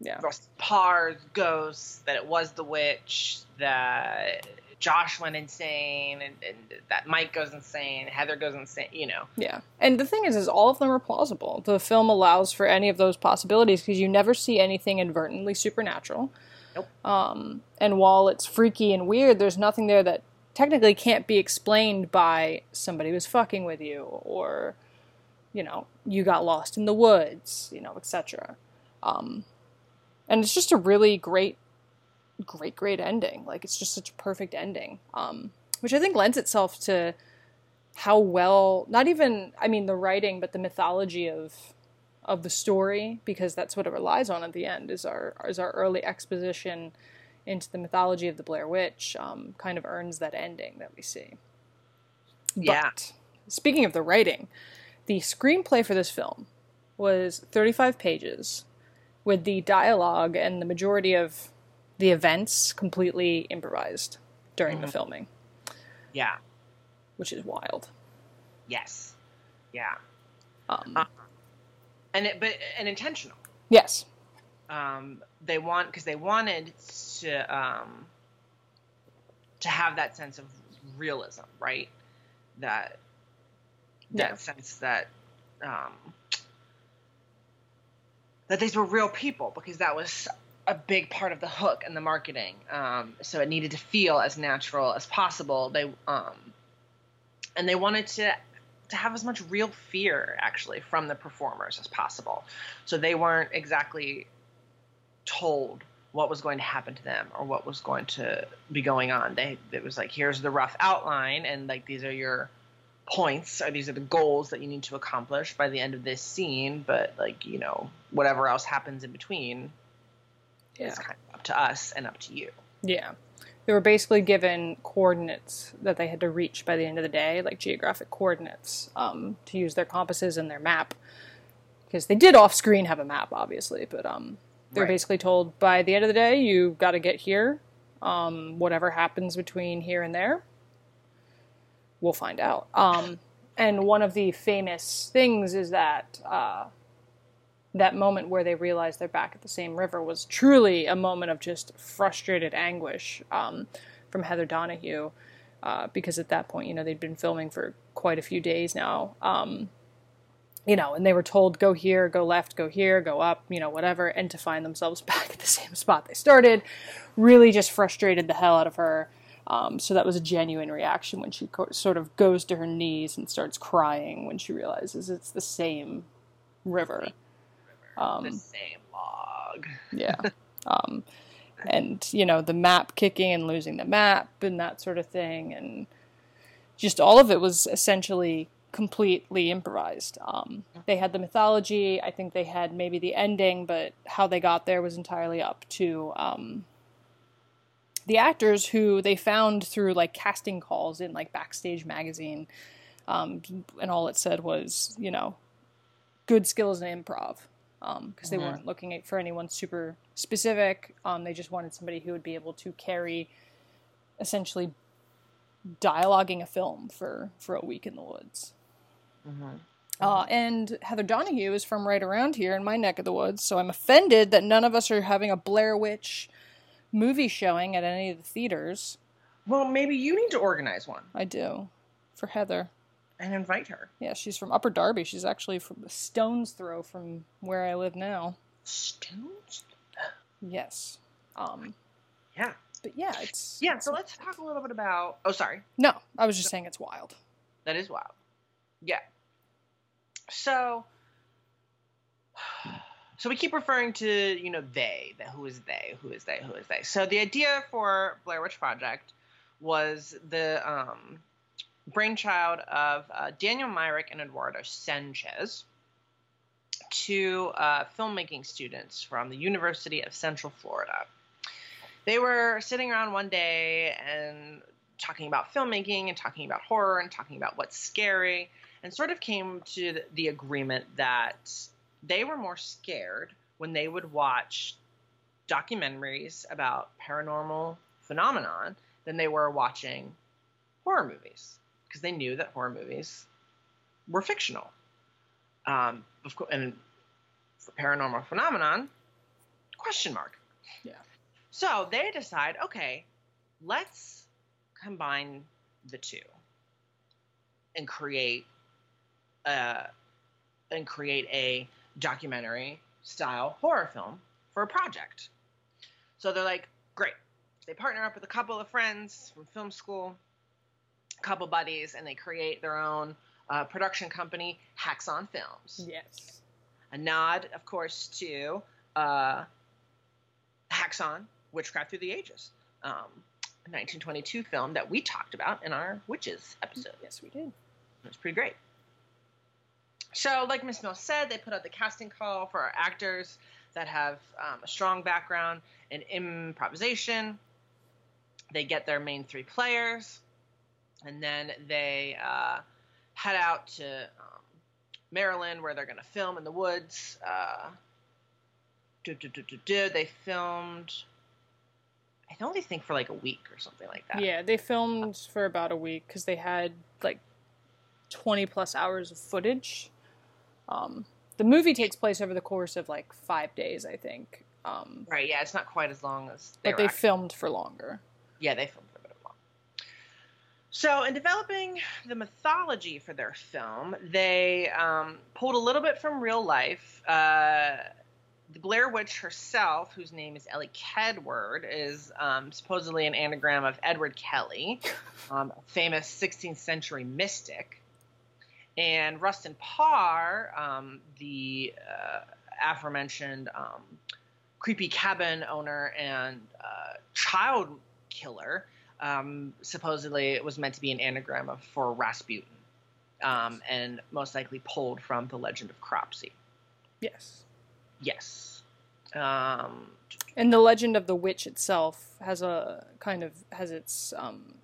Yeah. Parr's ghosts. That it was the witch. That Josh went insane, and, and that Mike goes insane. Heather goes insane. You know. Yeah. And the thing is, is all of them are plausible. The film allows for any of those possibilities because you never see anything inadvertently supernatural. Nope. Um, and while it's freaky and weird, there's nothing there that technically can't be explained by somebody was fucking with you or, you know, you got lost in the woods, you know, etc. Um, and it's just a really great, great, great ending. Like it's just such a perfect ending, um, which I think lends itself to how well not even i mean the writing but the mythology of of the story because that's what it relies on at the end is our is our early exposition into the mythology of the blair witch um, kind of earns that ending that we see Yeah. but speaking of the writing the screenplay for this film was 35 pages with the dialogue and the majority of the events completely improvised during the filming Yeah. which is wild Yes. Yeah. um, Uh, And it, but and intentional. yes um, they want because they wanted to um, to have that sense of realism, right? That that Yeah. sense that um, that these were real people because that was a big part of the hook and the marketing. Um, so it needed to feel as natural as possible. They um, and they wanted to to have as much real fear actually from the performers as possible. So they weren't exactly told what was going to happen to them or what was going to be going on. They it was like here's the rough outline and like these are your points or these are the goals that you need to accomplish by the end of this scene, but like, you know, whatever else happens in between Yeah. is kind of up to us and up to you. Yeah. They were basically given coordinates that they had to reach by the end of the day, like geographic coordinates, um, to use their compasses and their map. Because they did off screen have a map, obviously, but um, they were Right. basically told by the end of the day, you've got to get here. Um, whatever happens between here and there, we'll find out. Um, and one of the famous things is that uh, that moment where they realize they're back at the same river was truly a moment of just frustrated anguish um, from Heather Donahue. Uh, because at that point, you know, they'd been filming for quite a few days now. Um, you know, and they were told, go here, go left, go here, go up, you know, whatever, and to find themselves back at the same spot they started really just frustrated the hell out of her. Um, so that was a genuine reaction when she co- sort of goes to her knees and starts crying when she realizes it's the same river. Um, the same log. yeah. Um, and, you know, the map kicking and losing the map and that sort of thing. And just all of it was essentially completely improvised. Um, they had the mythology. I think they had maybe the ending, but how they got there was entirely up to um, the actors who they found through like casting calls in like Backstage Magazine. Um, and all it said was, you know, good skills in improv because they weren't looking for anyone super specific. Um, they just wanted somebody who would be able to carry essentially dialoguing a film for for a week in the woods. Uh, and Heather Donahue is from right around here in my neck of the woods, so I'm offended that none of us are having a Blair Witch movie showing at any of the theaters. Well, maybe you need to organize one I do for Heather. and invite her. Yeah, she's from Upper Darby. She's actually from a stone's throw from where I live now. Stones? Yes. Um, Yeah. but yeah, it's Yeah, so let's talk a little bit about. Oh, sorry. no. I was just saying it's wild. That is wild. Yeah. So, so we keep referring to you know they, the who is they, who is they, who is they. So the idea for Blair Witch Project was the um, brainchild of uh, Daniel Myrick and Eduardo Sanchez, two uh, filmmaking students from the University of Central Florida. They were sitting around one day and talking about filmmaking and talking about horror and talking about what's scary and sort of came to the- the agreement that they were more scared when they would watch documentaries about paranormal phenomenon than they were watching horror movies because they knew that horror movies were fictional. Um, of course, and for paranormal phenomenon, question mark. Yeah. So they decide, okay, let's combine the two and create uh, and create a documentary style horror film for a project. So they're like, great. They partner up with a couple of friends from film school, a couple buddies, and they create their own uh, production company, Haxan Films Yes. a nod, of course, to uh, Haxan, Witchcraft Through the Ages, um, a 1922 film that we talked about in our Witches episode. Yes, we did. It was pretty great. So, like Miss Mills said, they put out the casting call for our actors that have um, a strong background in improvisation. They get their main three players, and then they uh, head out to um, Maryland where they're going to film in the woods. Uh, do, do, do. They filmed, I only think for like a week or something like that. Yeah, they filmed for about a week because they had like 20 plus hours of footage. Um, the movie takes place over the course of like five days, I think. Um, Right, yeah, it's not quite as long as they but they actually- filmed for longer. Yeah, they filmed for a bit of long. So, in developing the mythology for their film, they um, pulled a little bit from real life. Uh, the Blair Witch herself, whose name is Elly Kedward, is um, supposedly an anagram of Edward Kelly, um, a famous 16th century mystic. And Rustin Parr, um, the uh, aforementioned um, creepy cabin owner and uh, child killer, um, supposedly it was meant to be an anagram of for Rasputin, um, and most likely pulled from the legend of Cropsey. Yes. Yes. Um, And the legend of the witch itself has a kind of has its um,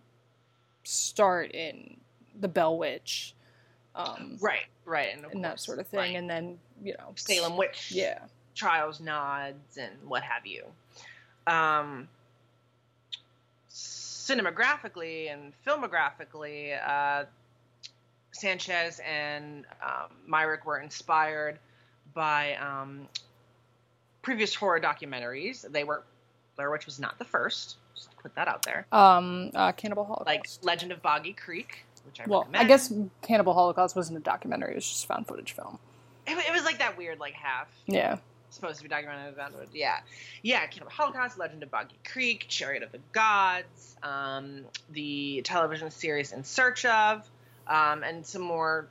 start in the Bell Witch, um, right, right, and, and that sort of thing, and then you know Salem witch, Yeah. trials, nods, and what have you. Um, cinemagraphically and filmographically, uh, Sanchez and um, Myrick were inspired by um, previous horror documentaries. They were Blair Witch was not the first. Just to put that out there. Um, uh, Cannibal Holocaust. Like Legend of Boggy Creek, which I well, recommend. I guess Cannibal Holocaust wasn't a documentary; it was just found footage film. it, it was like that weird, like half Yeah. supposed to be documented about. Yeah, yeah. Cannibal Holocaust, Legend of Boggy Creek, Chariot of the Gods, um, the television series In Search of, um, and some more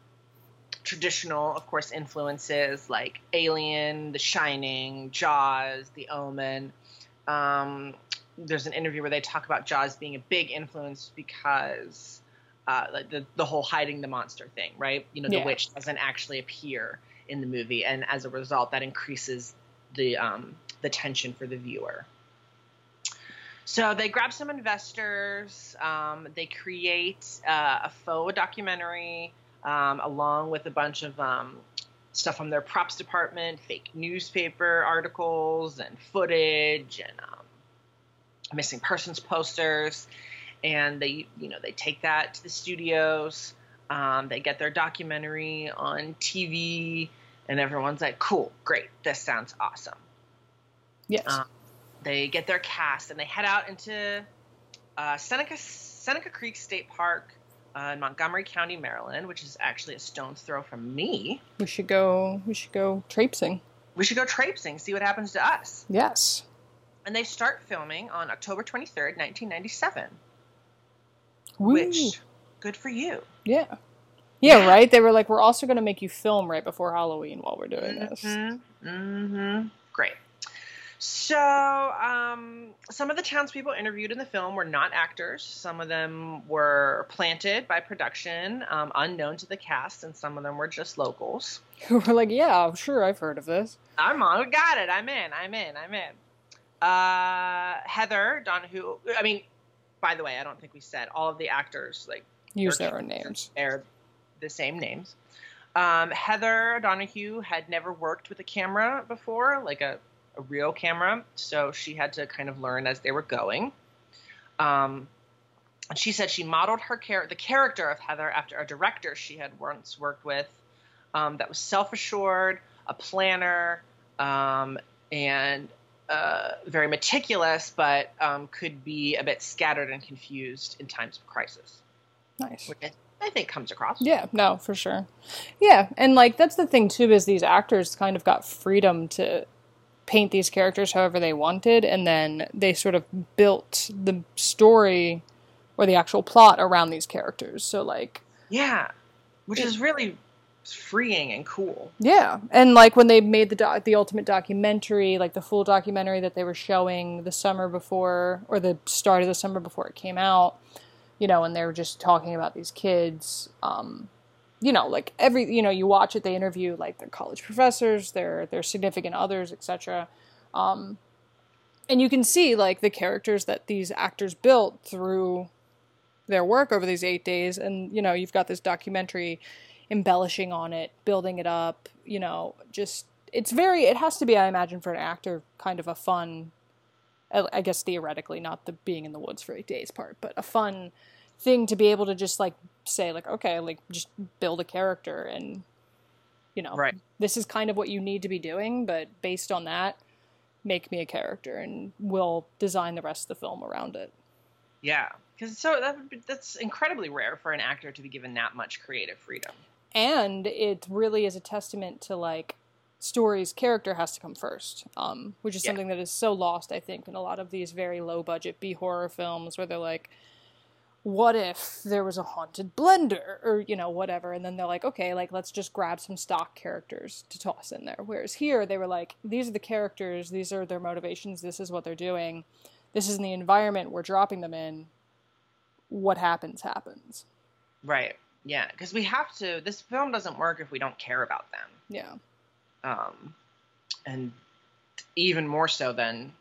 traditional, of course, influences like Alien, The Shining, Jaws, The Omen. Um, there's an interview where they talk about Jaws being a big influence because. Uh, like the, the whole hiding the monster thing, right? You know, the Yeah. witch doesn't actually appear in the movie, and as a result, that increases the um, the tension for the viewer. So they grab some investors. Um, they create uh, a faux documentary um, along with a bunch of um, stuff from their props department, fake newspaper articles and footage, and um, missing persons posters. And they, you know, they take that to the studios. Um, they get their documentary on TV, and everyone's like, "Cool, great, this sounds awesome." Yes. Um, they get their cast and they head out into uh, Seneca Seneca Creek State Park uh, in Montgomery County, Maryland, which is actually a stone's throw from me. we should go. We should go traipsing. We should go traipsing, see what happens to us. Yes. And they start filming on October 23rd, 1997, Woo. which good for you. Yeah. Yeah, right. They were like, we're also going to make you film right before Halloween while we're doing this. Mm-hmm. Mm-hmm. Great. So, um, some of the townspeople interviewed in the film were not actors. Some of them were planted by production, um, unknown to the cast, and some of them were just locals. Who were like, yeah, I'm sure, I've heard of this. I'm on. Got it. I'm in. I'm in. I'm in. Uh, Heather Donahue. I mean, by the way, I don't think we said all of the actors like Use their own names. They're the same names. Um, Heather Donahue had never worked with a camera before, like a, a real camera, so she had to kind of learn as they were going. Um, she said she modeled her char- the character of Heather after a director she had once worked with um, that was self assured, a planner, um, and uh, very meticulous, but um, could be a bit scattered and confused in times of crisis, Nice. which I, I think comes across. Yeah, no, for sure. Yeah, and like that's the thing too is these actors kind of got freedom to paint these characters however they wanted and then they sort of built the story or the actual plot around these characters. So like Yeah, which is really freeing and cool. Yeah, and like when they made the doc- the ultimate documentary, like the full documentary that they were showing the summer before or the start of the summer before it came out, you know, and they were just talking about these kids. Um, you know, like every you know, you watch it, they interview like their college professors, their their significant others, etc. Um, and you can see like the characters that these actors built through their work over these eight days, and you know, you've got this documentary embellishing on it, building it up, you know, just it's very it has to be I imagine for an actor kind of a fun I guess theoretically not the being in the woods for 8 days part, but a fun thing to be able to just like say like okay, like just build a character and you know, Right. this is kind of what you need to be doing, but based on that make me a character and we'll design the rest of the film around it. Yeah, because so that would be, that's incredibly rare for an actor to be given that much creative freedom. And it really is a testament to like story's character has to come first um, which is Yeah. something that is so lost i think in a lot of these very low budget b horror films where they're like what if there was a haunted blender? or you know whatever. And then they're like okay like let's just grab some stock characters to toss in there. Whereas here they were like these are the characters. These are their motivations. This is what they're doing. This is the environment we're dropping them in. What happens happens. Right. Yeah, because we have to. This film doesn't work if we don't care about them, yeah um, and even more so than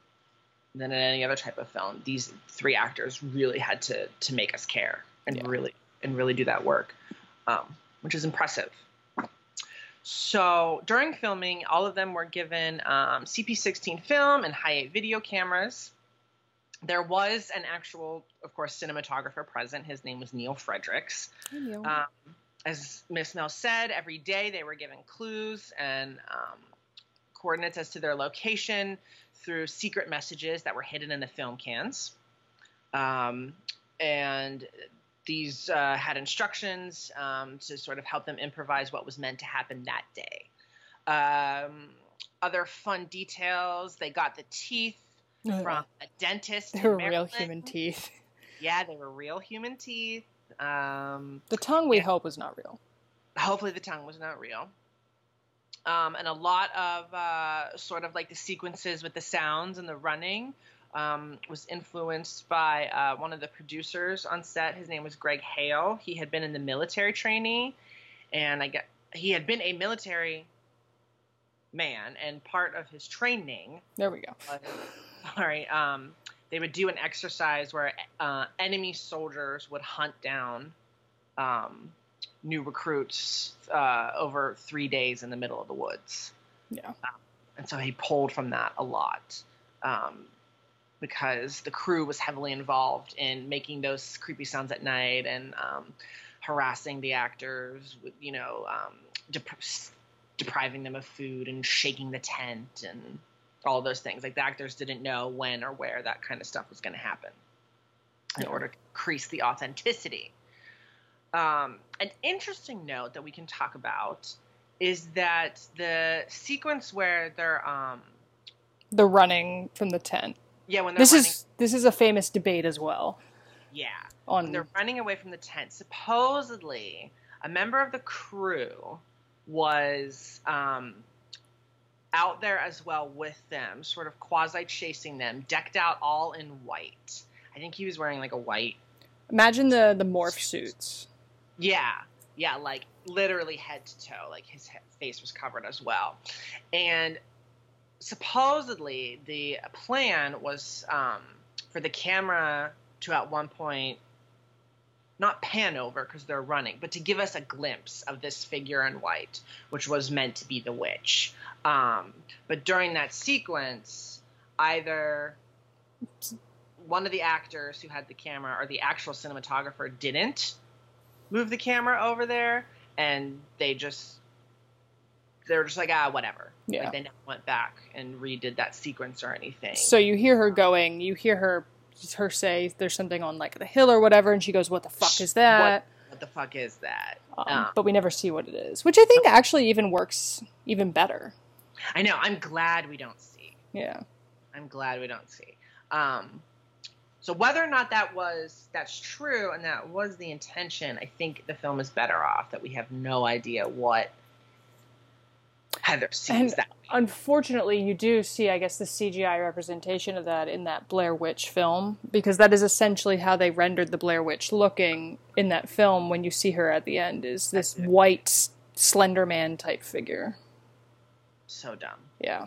than in any other type of film. These three actors really had to to make us care and Yeah. really and really do that work, um, which is impressive. So during filming, all of them were given um, CP16 film and Hi8 video cameras. There was an actual, of course, cinematographer present. His name was Neil Fredericks. Um, as Miss Mel said, every day they were given clues and um, coordinates as to their location through secret messages that were hidden in the film cans. Um, and these uh, had instructions um, to sort of help them improvise what was meant to happen that day. Um, other fun details they got the teeth from a dentist. They were real human teeth. Yeah, they were real human teeth. Um, The tongue we Yeah. hope was not real. hopefully the tongue was not real. Um, and a lot of uh, sort of like the sequences with the sounds and the running um, was influenced by uh, one of the producers on set. His name was Greg Hale. He had been in the military training, and I get he had been a military man, and part of his training There we go. right, um, they would do an exercise where uh, enemy soldiers would hunt down um, new recruits uh, over three days in the middle of the woods. Yeah. And so he pulled from that a lot um, because the crew was heavily involved in making those creepy sounds at night and um, harassing the actors, with, you know, um, dep- depriving them of food and shaking the tent and all those things. Like the actors didn't know when or where that kind of stuff was going to happen in order to increase the authenticity. Um, an interesting note that we can talk about is that the sequence where they're um, The running from the tent. yeah when they're This running, is this is a famous debate as well yeah on when they're running away from the tent supposedly a member of the crew was um, out there as well with them, sort of quasi chasing them, decked out all in white. I think he was wearing like a white. Imagine the the morph suits. Yeah, yeah, like literally head to toe. Like his face was covered as well, and supposedly the plan was um, for the camera to at one point not pan over because they're running, but to give us a glimpse of this figure in white, which was meant to be the witch. Um, but during that sequence, either one of the actors who had the camera or the actual cinematographer didn't move the camera over there, and they just they were just like ah whatever. Yeah. Like they never went back and redid that sequence or anything. So you hear her going, you hear her her say there's something on like the hill or whatever, and she goes, "What the fuck is that?" what the fuck is that? Um, Um, but we never see what it is, which I think actually even works even better. I know. I'm glad we don't see. Yeah. I'm glad we don't see. Um, so whether or not that was that's true and that was the intention, I think the film is better off that we have no idea what Heather sees And that. unfortunately, you do see, I guess, the CGI representation of that in that Blair Witch film, because that is essentially how they rendered the Blair Witch looking in that film when you see her at the end, is this white, slender man type figure. So dumb. Yeah.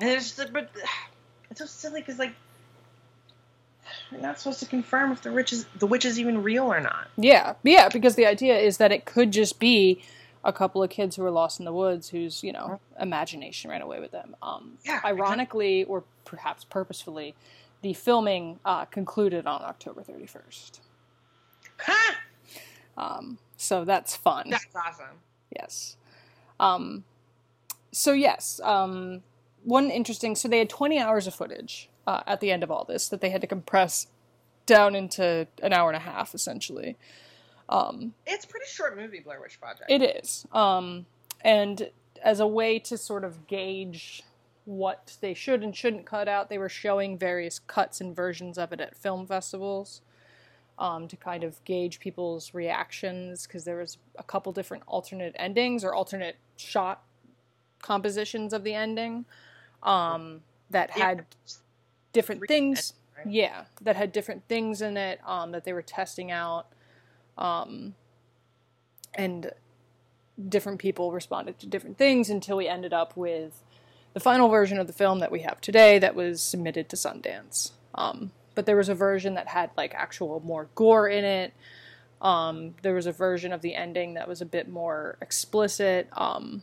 And it's just, but it's so silly because like we're not supposed to confirm if the witch is the witch is even real or not. Yeah, yeah, because the idea is that it could just be a couple of kids who were lost in the woods whose, you know, imagination ran away with them. Um, Yeah, ironically, or perhaps purposefully, the filming uh, concluded on October 31st. Ha! Um, so that's fun. That's awesome. Yes. Um, so yes, um, one interesting. So they had 20 hours of footage uh, at the end of all this that they had to compress down into an hour and a half, essentially. It's a pretty short movie, Blair Witch Project. It is. Um, and as a way to sort of gauge what they should and shouldn't cut out, they were showing various cuts and versions of it at film festivals um, to kind of gauge people's reactions because there was a couple different alternate endings or alternate shot compositions of the ending um, that Yeah. had different Three things. Yeah, that had different things in it um, that they were testing out. Um, and different people responded to different things until we ended up with the final version of the film that we have today that was submitted to Sundance. Um, but there was a version that had like actual more gore in it. Um, there was a version of the ending that was a bit more explicit. Um,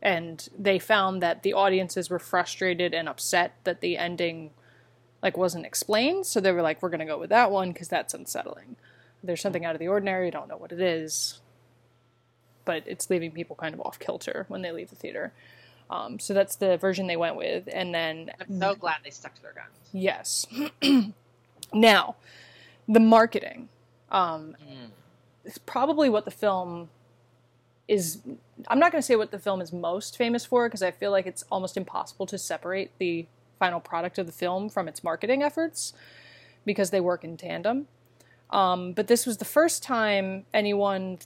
and they found that the audiences were frustrated and upset that the ending like wasn't explained so they were like we're going to go with that one because that's unsettling there's something out of the ordinary you don't know what it is but it's leaving people kind of off kilter when they leave the theater um, so that's the version they went with and then I'm so glad they stuck to their guns. Yes. now, the marketing. Um, It's probably what the film is. I'm not going to say what the film is most famous for because I feel like it's almost impossible to separate the final product of the film from its marketing efforts because they work in tandem. Um, but this was the first time anyone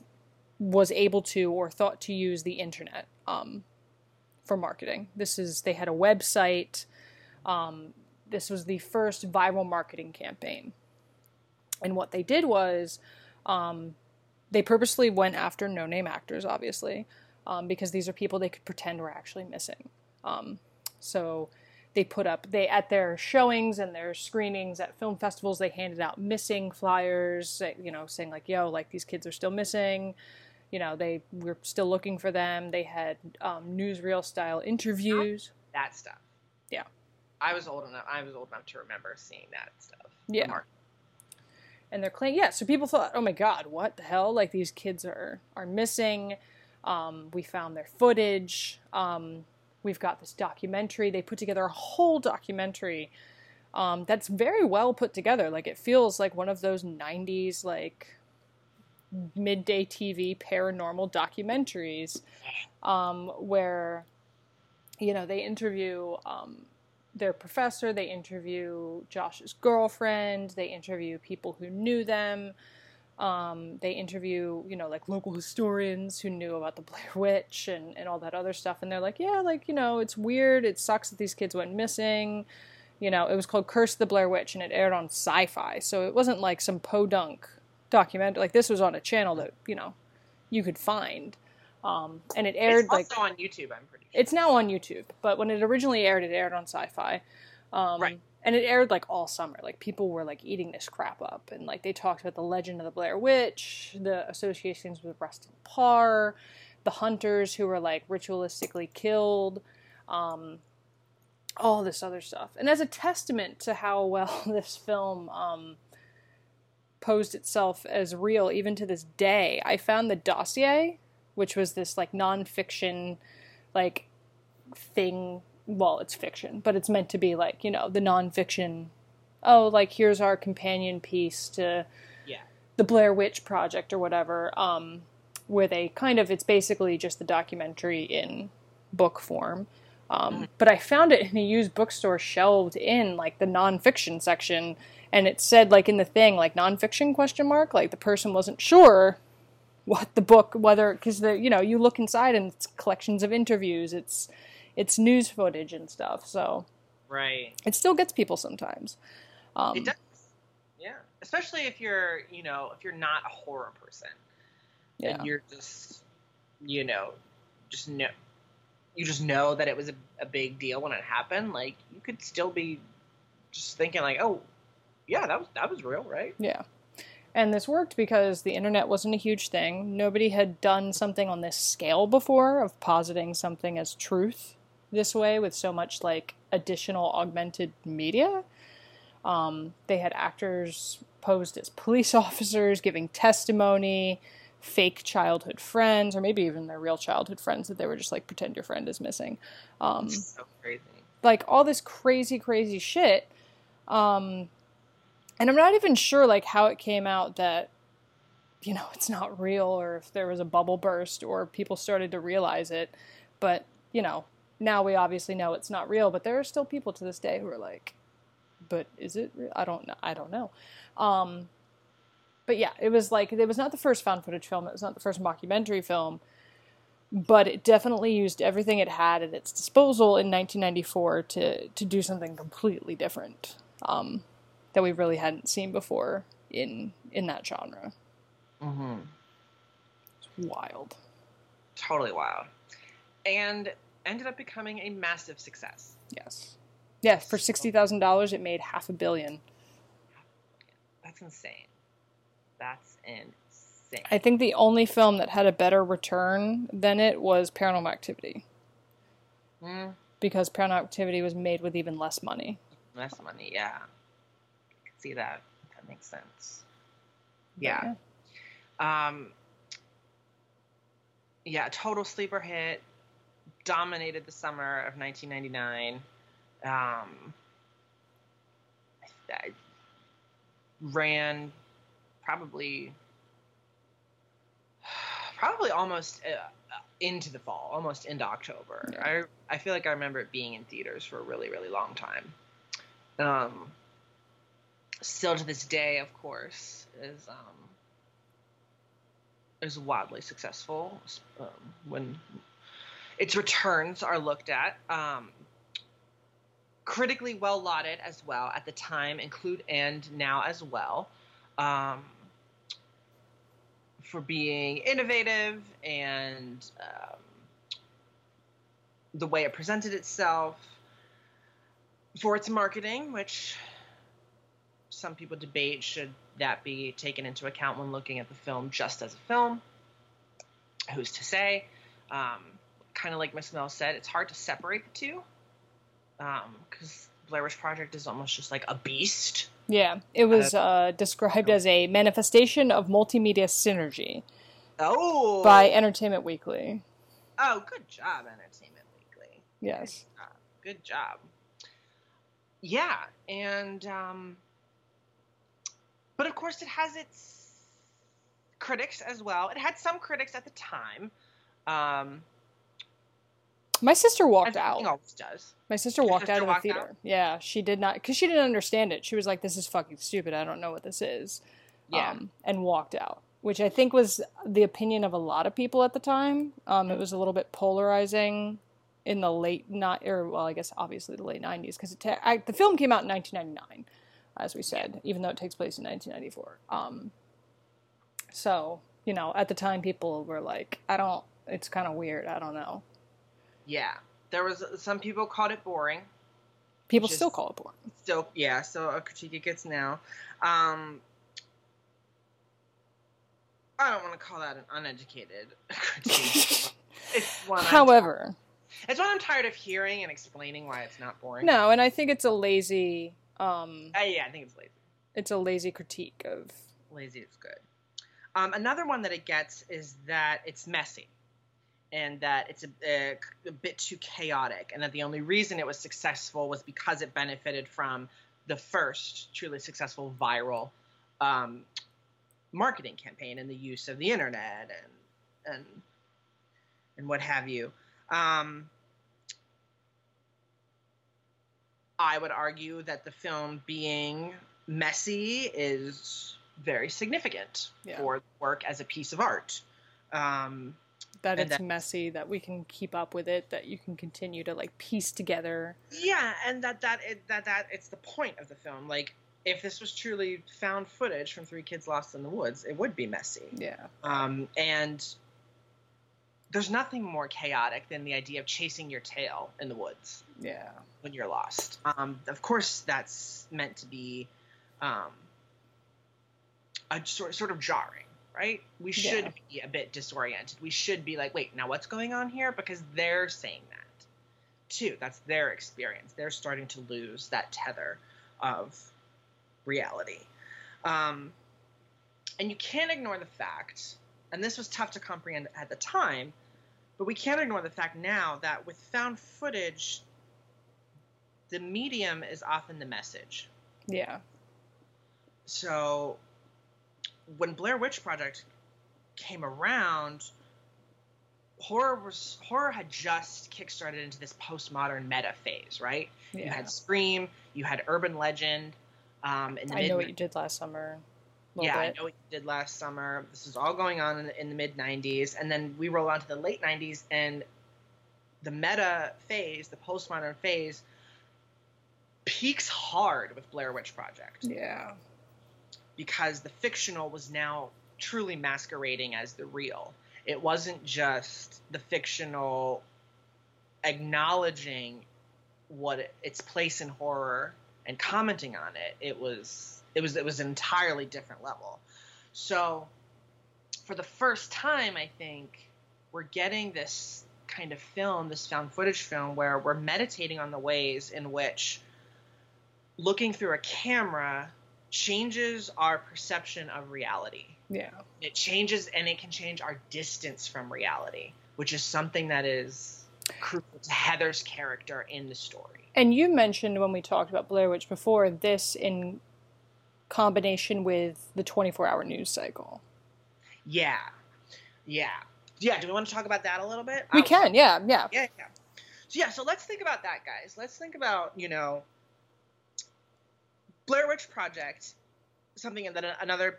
was able to or thought to use the internet um, for marketing. This is they had a website this was the first viral marketing campaign. And what they did was um, they purposely went after no name actors, obviously, um, because these are people they could pretend were actually missing. Um, so they put up they at their showings and their screenings at film festivals they handed out missing flyers you know saying like yo like these kids are still missing you know they were still looking for them they had um, newsreel style interviews That stuff. Yeah. I was old enough. I was old enough to remember seeing that stuff. Yeah. mark- and they're claiming yeah so people thought oh my god what the hell like these kids are are missing um, we found their footage um, we've got this documentary they put together a whole documentary um, that's very well put together like it feels like one of those 90s like midday tv paranormal documentaries um, where you know they interview um, their professor, they interview Josh's girlfriend, they interview people who knew them. Um, they interview, you know, like local historians who knew about the Blair Witch and, and all that other stuff. And they're like, yeah, like, you know, it's weird. It sucks that these kids went missing. You know, it was called Curse the Blair Witch and it aired on sci fi. So it wasn't like some podunk documentary. Like, this was on a channel that, you know, you could find. Um, and it aired It's like also on YouTube, I'm pretty sure. it's now on YouTube, but when it originally aired, it aired on Sci-Fi, um, Right. And it aired like all summer. Like people were like eating this crap up, and like they talked about the legend of the Blair Witch, the associations with Rustin Parr, the hunters who were like ritualistically killed, um, all this other stuff. And as a testament to how well this film um, posed itself as real, even to this day, I found the dossier, which was this like nonfiction, like thing. Well, it's fiction, but it's meant to be like you know the nonfiction. Oh, like here's our companion piece to Yeah. the Blair Witch Project or whatever. Um, where they kind of it's basically just the documentary in book form. Um, But I found it in a used bookstore shelved in like the nonfiction section, and it said like in the thing like nonfiction question mark like the person wasn't sure what the book whether because the you know you look inside and it's collections of interviews it's it's news footage and stuff so Right. it still gets people sometimes um, It does. Yeah. Especially if you're, you know, if you're not a horror person. yeah And you're just, you know, just know, you just know that it was a, a big deal when it happened. Like you could still be just thinking like, oh, yeah, that was that was real, right? Yeah. And this worked because the internet wasn't a huge thing. Nobody had done something on this scale before of positing something as truth this way with so much like additional augmented media. Um, they had actors posed as police officers giving testimony, fake childhood friends, or maybe even their real childhood friends that they were just like pretend your friend is missing. Um, so crazy. like all this crazy crazy shit um and i'm not even sure like how it came out that you know it's not real or if there was a bubble burst or people started to realize it but you know now we obviously know it's not real but there are still people to this day who are like but is it real? i don't know i don't know um but yeah it was like it was not the first found footage film it was not the first mockumentary film but it definitely used everything it had at its disposal in 1994 to to do something completely different um, that we really hadn't seen before in in that genre. Mm-hmm. It's wild. Totally wild. And ended up becoming a massive success. Yes. Yeah, for sixty thousand dollars, it made half a billion. That's insane. That's insane. I think the only film that had a better return than it was Paranormal Activity, Mm, because Paranormal Activity was made with even less money. less money, yeah. I can see that. That makes sense. Yeah. Um, yeah, total sleeper hit. Dominated the summer of 1999. Um, I- ran probably probably almost uh, into the fall, almost into October. I I feel like I remember it being in theaters for a really really long time. Um, still to this day, of course, is um, is wildly successful um, when its returns are looked at. Um, critically well lauded as well at the time, include and now as well, um, for being innovative and um, the way it presented itself, for its marketing, which some people debate should that be taken into account when looking at the film just as a film. Who's to say? Um, kind of like Miss Mel said, it's hard to separate the two because Blair Witch Project is almost just like a beast. Yeah, it was uh, described as a manifestation of multimedia synergy Oh, by Entertainment Weekly. oh, good job, Entertainment Weekly. Yes. Good job. Yeah, and um, but of course it has its critics as well. It had some critics at the time. Um, My sister walked out. Everything always does. My sister walked sister out of the theater. out? Yeah, she did not because she didn't understand it. She was like, "This is fucking stupid. I don't know what this is," Yeah. um, and walked out. Which I think was the opinion of a lot of people at the time. Um, it was a little bit polarizing in the late not or well, I guess obviously the late '90s because the film came out in 1999, as we said, even though it takes place in 1994. Um, so you know, at the time, people were like, "I don't." It's kind of weird. I don't know. Yeah. There was some people called it boring. People still call it boring. Still, yeah. So a critique it gets now. Um, I don't want to call that an uneducated critique. it's one. However, it's one I'm tired of hearing and explaining why it's not boring. no, and I think it's a lazy, um, Uh, yeah, I think it's lazy. it's a lazy critique of. Lazy is good. Um, another one that it gets is that it's messy, and that it's a, a, a bit too chaotic, and that the only reason it was successful was because it benefited from the first truly successful viral um, marketing campaign and the use of the internet and and and what have you. Um, I would argue that the film being messy is very significant Yeah. for the work as a piece of art. Um, That And it's that- messy, that we can keep up with it, that you can continue to like piece together. yeah, and that that it, that that it's the point of the film. Like, if this was truly found footage from three kids lost in the woods, it would be messy. Yeah. Um, and there's nothing more chaotic than the idea of chasing your tail in the woods. Yeah. when you're lost. Um, of course, that's meant to be um, a sort sort of jarring, right? We should Yeah. be a bit disoriented. We should be like, wait, now what's going on here? Because they're saying that too. That's their experience. They're starting to lose that tether of reality. Um, and you can't ignore the fact, and this was tough to comprehend at the time, but we can't ignore the fact now that with found footage, the medium is often the message. Yeah. So when Blair Witch Project came around, horror was horror had just kickstarted into this postmodern meta phase, right? Yeah. You had Scream, you had Urban Legend. Um, in the I mid know what you did last summer. yeah, bit. I know what you did last summer. This is all going on in the, in the mid 90s. And then we roll on to the late 90s, and the meta phase, the postmodern phase, peaks hard with Blair Witch Project Yeah. Because the fictional was now truly masquerading as the real. It wasn't just the fictional acknowledging what it, its place in horror and commenting on it. It was it was it was an entirely different level. So for the first time, I think we're getting this kind of film, this found footage film, where we're meditating on the ways in which looking through a camera changes our perception of reality. Yeah. It changes and it can change our distance from reality, which is something that is crucial to Heather's character in the story. And you mentioned when we talked about Blair Witch before, this in combination with the 24 hour news cycle. Yeah. Yeah. Yeah. Do we want to talk about that a little bit? We I'll- can, yeah, yeah. Yeah, yeah. So yeah, so let's think about that, guys. Let's think about you know Blair Witch Project. Something that another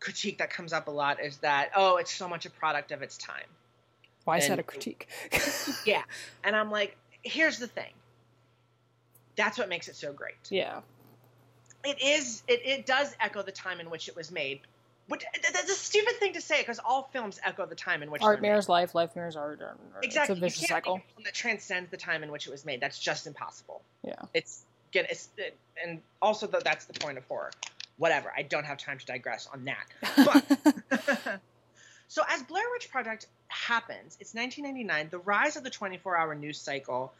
critique that comes up a lot is that oh, it's so much a product of its time. Why is that a critique? Yeah, and I'm like, here's the thing. That's what makes it so great. yeah. It is. It, it does echo the time in which it was made. But that's a stupid thing to say because all films echo the time in which Art they're made. mirrors life, life mirrors art. or- or Exactly. It's a vicious cycle. Make a film that transcends the time in which it was made. That's just impossible. Yeah. It's get and also that that's the point of horror. Whatever. I don't have time to digress on that. But so as Blair Witch Project happens, it's 1999. The rise of the 24-hour news cycle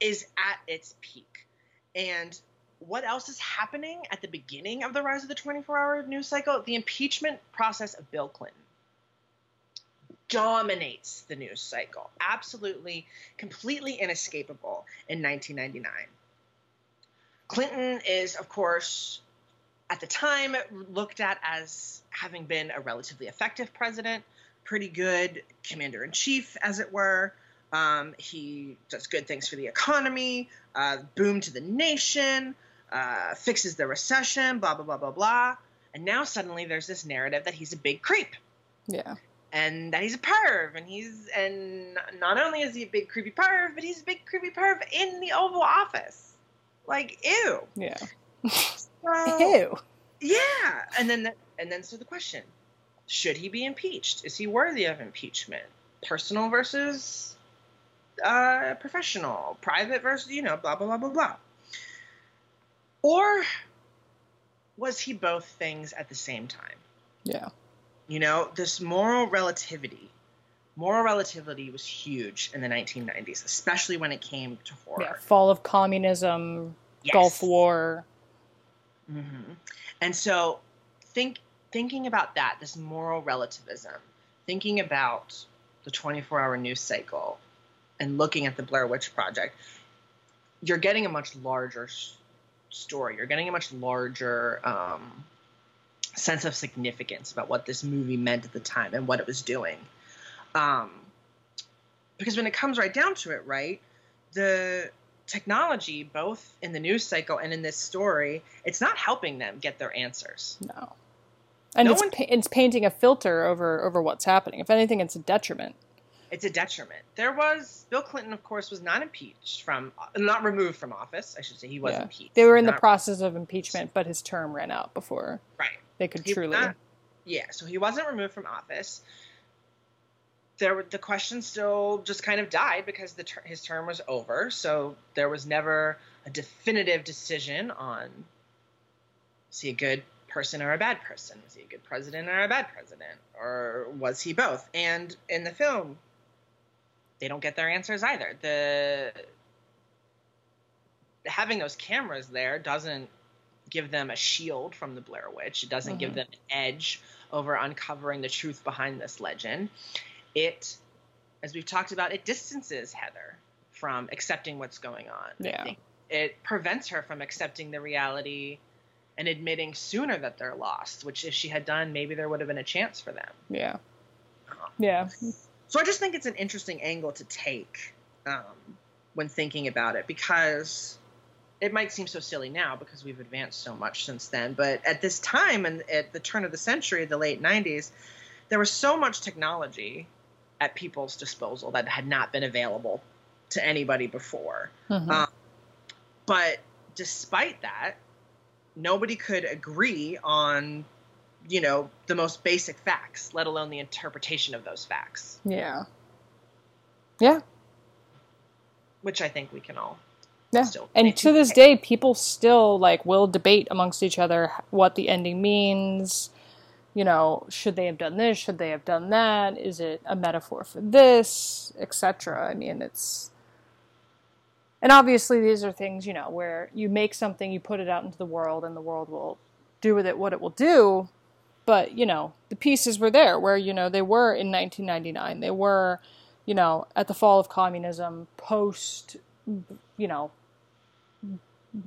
is at its peak, and what else is happening at the beginning of the rise of the 24-hour news cycle? The impeachment process of Bill Clinton dominates the news cycle. Absolutely, completely inescapable in 1999. Clinton is, of course, at the time looked at as having been a relatively effective president, pretty good commander in chief, as it were. Um, he does good things for the economy, uh, boom to the nation, uh, fixes the recession, blah blah blah blah blah. And now suddenly there's this narrative that he's a big creep Yeah. and that he's a perv, and he's and not only is he a big creepy perv, but he's a big creepy perv in the Oval Office. Like ew. Yeah. So- Ew. yeah, and then the, and then so the question: Should he be impeached? Is he worthy of impeachment? Personal versus uh, professional, private versus you know blah blah blah blah blah. Or was he both things at the same time? Yeah. You know, this moral relativity. Moral relativity was huge in the 1990s, especially when it came to horror. Yeah. Fall of communism, Yes. Gulf War. hmm And so, think thinking about that, this moral relativism, thinking about the 24-hour news cycle, and looking at the Blair Witch Project, you're getting a much larger story. You're getting a much larger um, sense of significance about what this movie meant at the time and what it was doing. Um, because when it comes right down to it, right, the technology, both in the news cycle and in this story, it's not helping them get their answers. No. And No it's one- pa- it's painting a filter over over what's happening. If anything, it's a detriment. It's a detriment. There was Bill Clinton, of course, was not impeached from, not removed from office. I should say he was Yeah. impeached. They were in the process of impeachment, but his term ran out before right. they could He truly. not- yeah, so he wasn't removed from office. There, the question still just kind of died because the ter- his term was over. So there was never a definitive decision on is he a good person or a bad person? Was he a good president or a bad president, or was he both? And in the film, they don't get their answers either. The having those cameras there doesn't give them a shield from the Blair Witch. It doesn't give Mhm. them an edge over uncovering the truth behind this legend. It, as we've talked about, it distances Heather from accepting what's going on. I Yeah. think It prevents her from accepting the reality and admitting sooner that they're lost, which if she had done, maybe there would have been a chance for them. Yeah. Yeah. So I just think it's an interesting angle to take um, when thinking about it because it might seem so silly now because we've advanced so much since then. But at this time and at the turn of the century, the late 90s, there was so much technology at people's disposal that had not been available to anybody before. Mhm. Um, but despite that, nobody could agree on, you know, the most basic facts, let alone the interpretation of those facts, yeah. Yeah. which I think we can all Yeah. still. And to this day, people still like will debate amongst each other what the ending means. You know, should they have done this? Should they have done that? Is it a metaphor for this, etc. I mean, it's and obviously these are things you know where you make something, you put it out into the world, and the world will do with it what it will do. But you know, the pieces were there where you know they were in 1999. They were, you know, at the fall of communism, post, you know,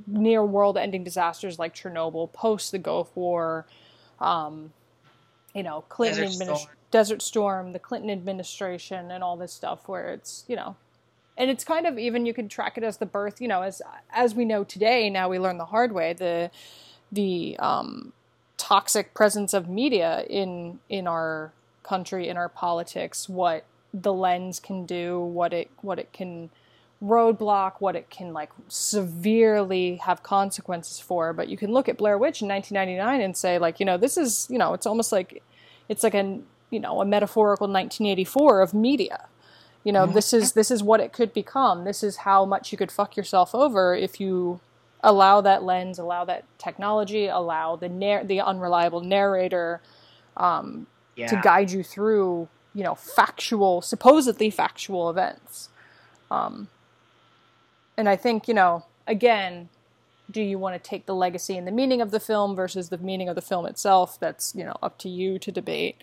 near world ending disasters like Chernobyl, post the Gulf War, um, you know, Clinton Desert adminis- Storm. Desert Storm, the Clinton administration, and all this stuff where it's, you know, and it's kind of even you can track it as the birth, you know, as as we know today. Now we learn the hard way the the um, toxic presence of media in in our country, in our politics, what the lens can do, what it what it can roadblock, what it can like severely have consequences for. But you can look at Blair Witch in 1999 and say like, you know, this is, you know, it's almost like it's like a, you know, a metaphorical 1984 of media. You know, this is this is what it could become. This is how much you could fuck yourself over if you allow that lens, allow that technology, allow the nar- the unreliable narrator um, yeah. to guide you through, you know, factual, supposedly factual events. Um, and I think, you know, again, do you want to take the legacy and the meaning of the film versus the meaning of the film itself? That's, you know, up to you to debate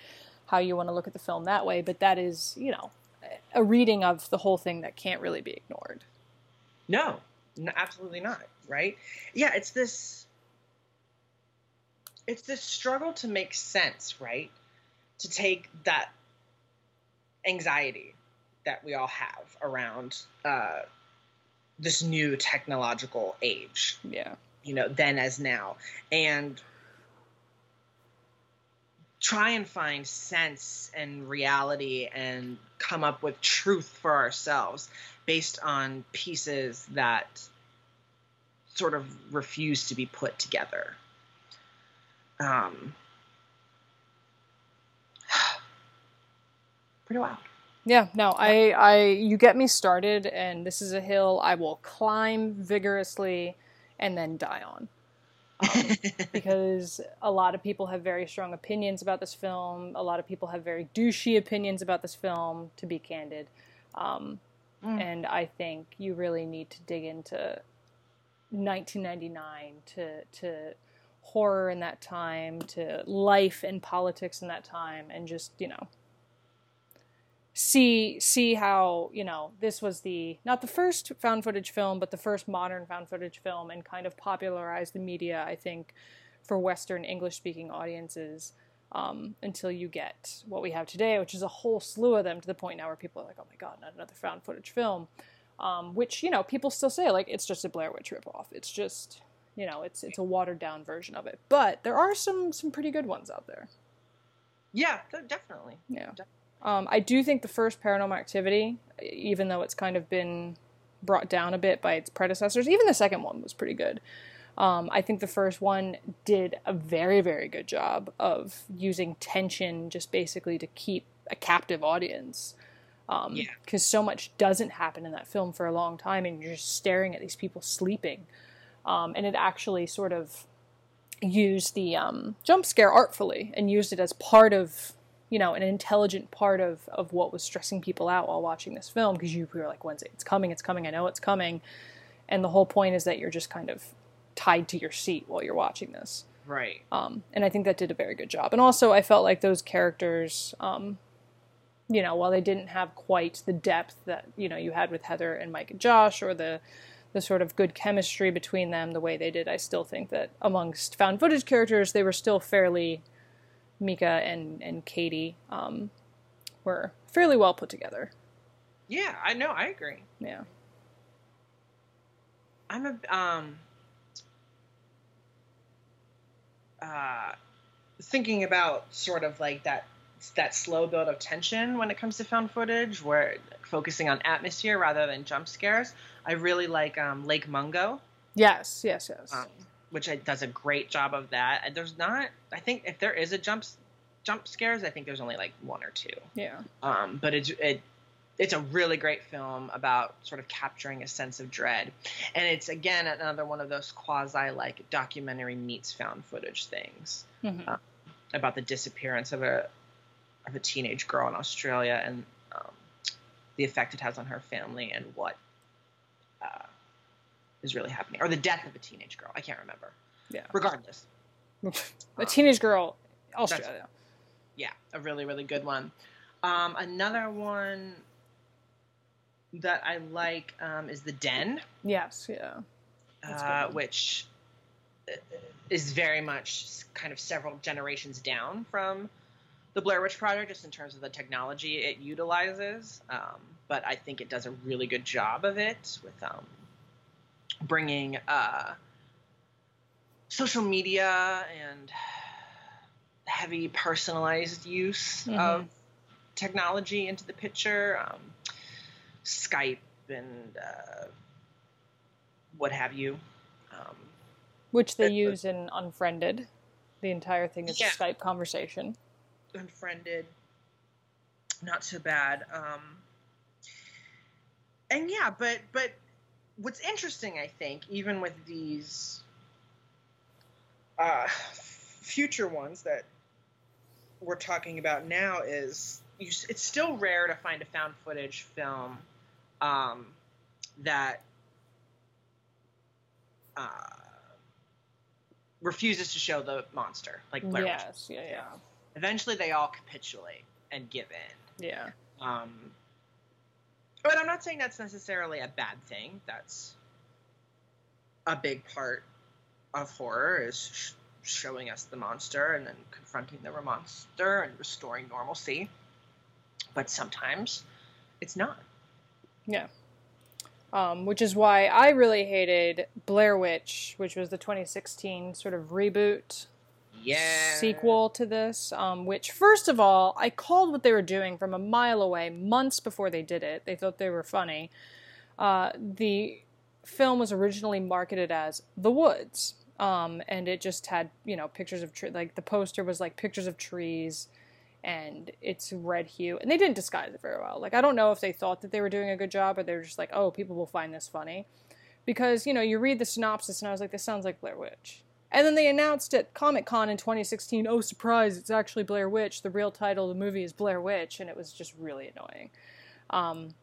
how you want to look at the film that way. But that is, you know, a reading of the whole thing that can't really be ignored. No, no, absolutely not. Right? Yeah, it's this. It's this struggle to make sense, right? To take that anxiety that we all have around uh, this new technological age Yeah. you know, then as now, and try and find sense and reality and come up with truth for ourselves based on pieces that sort of refuse to be put together. Um, pretty wild. Yeah, no, I, I, you get me started, and this is a hill I will climb vigorously and then die on. Um, because a lot of people have very strong opinions about this film. A lot of people have very douchey opinions about this film, to be candid. Um, And I think you really need to dig into 1999 to to horror in that time, to life and politics in that time, and just you know see see how you know this was the not the first found footage film but the first modern found footage film and kind of popularized the media i think for western english speaking audiences um, until you get what we have today which is a whole slew of them to the point now where people are like oh my god not another found footage film. Um, which you know people still say like it's just a blair witch ripoff. It's just you know it's it's a watered down version of it. But there are some some pretty good ones out there. Yeah, definitely. yeah. Um, I do think the first Paranormal Activity, even though it's kind of been brought down a bit by its predecessors, even the second one was pretty good. Um, I think the first one did a very, very good job of using tension just basically to keep a captive audience. Um, Yeah. Because so much doesn't happen in that film for a long time, and you're just staring at these people sleeping. Um, and it actually sort of used the um, jump scare artfully and used it as part of you know an intelligent part of of what was stressing people out while watching this film because you were like when's it it's coming it's coming i know it's coming. And the whole point is that you're just kind of tied to your seat while you're watching this. Right. um, and i think that did a very good job. And also i felt like those characters um, you know while they didn't have quite the depth that you know you had with heather and mike and josh or the the sort of good chemistry between them the way they did i still think that amongst found footage characters they were still fairly Micah and and katie um, were fairly well put together Yeah, I know. I agree. yeah I'm a um uh thinking about sort of like that that slow build of tension when it comes to found footage where focusing on atmosphere rather than jump scares. I really like um, Lake Mungo, yes yes yes um, which I, does a great job of that. And There's not I think if there is a jump jump scares, I think there's only like one or two. yeah Um, but it's it, it's a really great film about sort of capturing a sense of dread, and it's again another one of those quasi like documentary meets found footage things Mhm. uh, about the disappearance of a of a teenage girl in Australia and um, the effect it has on her family and what is really happening, or the death of a teenage girl. I can't remember. Yeah. Regardless, a teenage girl australia yeah, a really really good one. Um, another one that I like um, is the Den, yes yeah That's a good uh, which uh, is very much kind of several generations down from the Blair Witch Project, just in terms of the technology it utilizes. Um, but I think it does a really good job of it with um, bringing uh, social media and heavy personalized use Mhm. of technology into the picture, um, Skype and uh, what have you. Um, which they the- use in unfriended the entire thing is Yeah. a skype conversation unfriended, not so bad. Um, and yeah, but but what's interesting, I think, even with these uh, future ones that we're talking about now, is you, it's still rare to find a found footage film um, that uh, refuses to show the monster, like Blair Witch. yes yeah yeah Eventually, they all capitulate and give in. yeah Um, but I'm not saying that's necessarily a bad thing. That's a big part of horror is sh- showing us the monster and then confronting the monster and restoring normalcy. But sometimes it's not. Yeah. Um, which is why I really hated Blair Witch, which was the 2016 sort of reboot Yeah. sequel to this. Um, which, first of all, I called what they were doing from a mile away months before they did it. They thought they were funny. Uh, the film was originally marketed as The Woods, um, and it just had you know pictures of tre- like the poster was like pictures of trees, and it's red hue, and they didn't disguise it very well. Like I don't know if they thought that they were doing a good job, or they were just like, oh, people will find this funny, because you know you read the synopsis, and I was like, this sounds like Blair Witch. And then they announced at Comic Con in 2016, oh, surprise, it's actually Blair Witch. The real title of the movie is Blair Witch, and it was just really annoying. Um,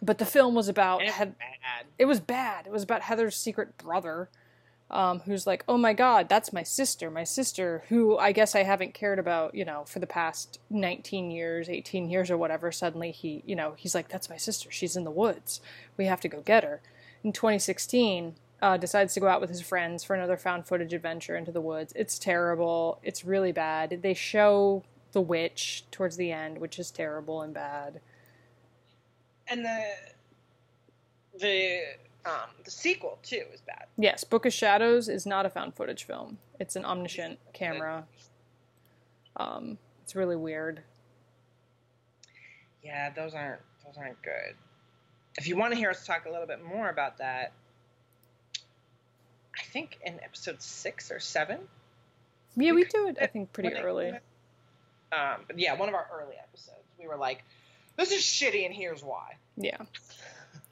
but the film was about it's Heath- bad. it was bad. It was about Heather's secret brother, um, who's like, oh my god, that's my sister, my sister, who I guess I haven't cared about, you know, for the past 19 years, 18 years or whatever. Suddenly he, you know, he's like, that's my sister. She's in the woods. We have to go get her. In 2016, uh, decides to go out with his friends for another found footage adventure into the woods. It's terrible. It's really bad. They show the witch towards the end, which is terrible and bad. And the the um the sequel too is bad. Yes, Book of Shadows is not a found footage film. It's an omniscient camera. Um, it's really weird. Yeah, those aren't those aren't good. If you want to hear us talk a little bit more about that, think in episode six or seven. Yeah, we could- do it. I think pretty early. Um, yeah, one of our early episodes, we were like, "This is shitty, and here's why." Yeah.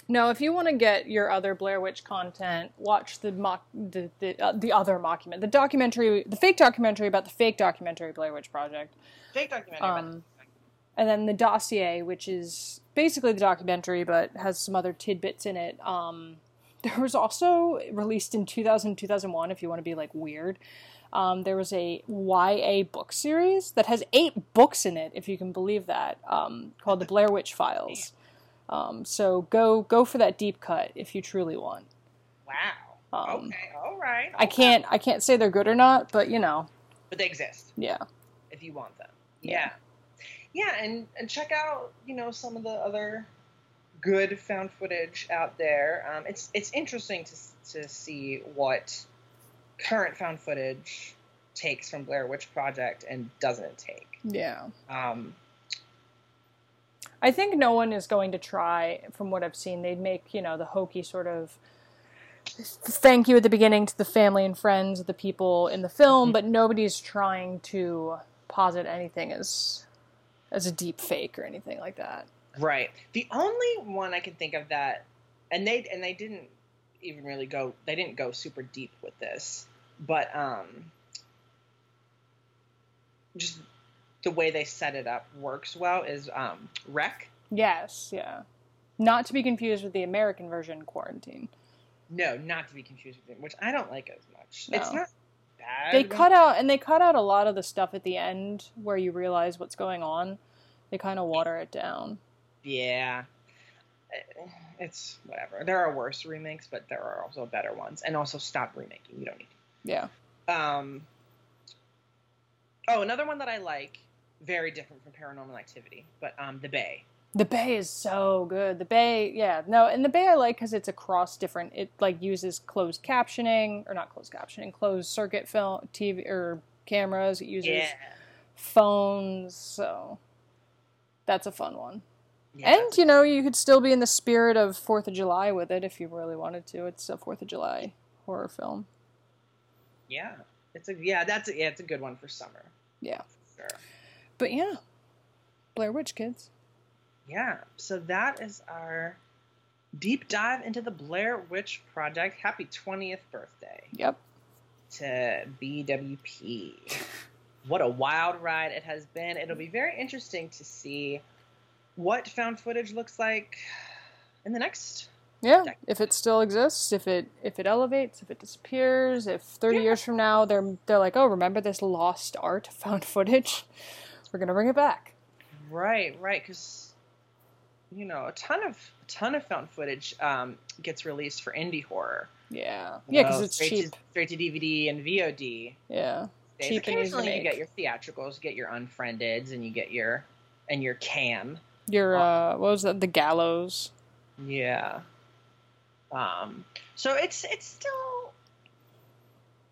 No, if you want to get your other Blair Witch content, watch the mock the the, uh, the other mockument, the documentary, the fake documentary about the fake documentary Blair Witch Project. Fake documentary. Um, and then the dossier, which is basically the documentary but has some other tidbits in it. Um, there was also released in 2000 2001, if you want to be like weird. Um, there was a YA book series that has eight books in it, if you can believe that, um, called the Blair Witch Files. Um, so go go for that deep cut if you truly want. wow. Um, okay. All right. I can't I can't say they're good or not, but you know, But they exist. yeah. if you want them. Yeah. Yeah, and, and check out, you know, some of the other good found footage out there. Um, it's it's interesting to to see what current found footage takes from Blair Witch Project and doesn't take. Yeah. Um, I think no one is going to try, from what I've seen, they'd make, you know, the hokey sort of thank you at the beginning to the family and friends of the people in the film, but nobody's trying to posit anything as as a deep fake or anything like that. Right. The only one I can think of that, and they and they didn't even really go. They didn't go super deep with this, but um, just the way they set it up works well. Is um, REC. Yes, yeah. Not to be confused with the American version Quarantine. No, not to be confused with it, which I don't like as much. No. It's not bad. They cut out and they cut out a lot of the stuff at the end where you realize what's going on. They kind of water it down. Yeah. It's whatever. There are worse remakes, but there are also better ones. And also stop remaking. You don't need Yeah. to. Um, oh, another one that I like, very different from Paranormal Activity, but um, The Bay. The Bay is so good. The Bay, yeah, no, and the Bay I like because it's across different. It like uses closed captioning or not closed captioning, closed circuit film, TV or cameras. It uses Yeah. phones, so that's a fun one. Yeah. And you know, you could still be in the spirit of Fourth of July with it if you really wanted to. It's a Fourth of July horror film. Yeah. It's a yeah, that's a, yeah, it's a good one for summer. Yeah, Sure. but yeah, Blair Witch kids. Yeah. So that is our deep dive into the Blair Witch Project. Happy 20th birthday. Yep. to BWP. What a wild ride it has been. It'll be very interesting to see what found footage looks like in the next. Yeah, Deck. if it still exists, if it if it elevates, if it disappears, if thirty Yeah. years from now they're they're like, oh, remember this lost art found footage? We're gonna bring it back. Right, right, because you know a ton of a ton of found footage um, gets released for indie horror. Yeah, You yeah, because it's straight cheap. to, straight to DVD and VOD. Yeah, Days. Cheap and easy to Occasionally, you get your theatricals, you get your unfriendeds, and you get your and your cam. Your uh, what was that? The gallows. Yeah. Um, so it's it's still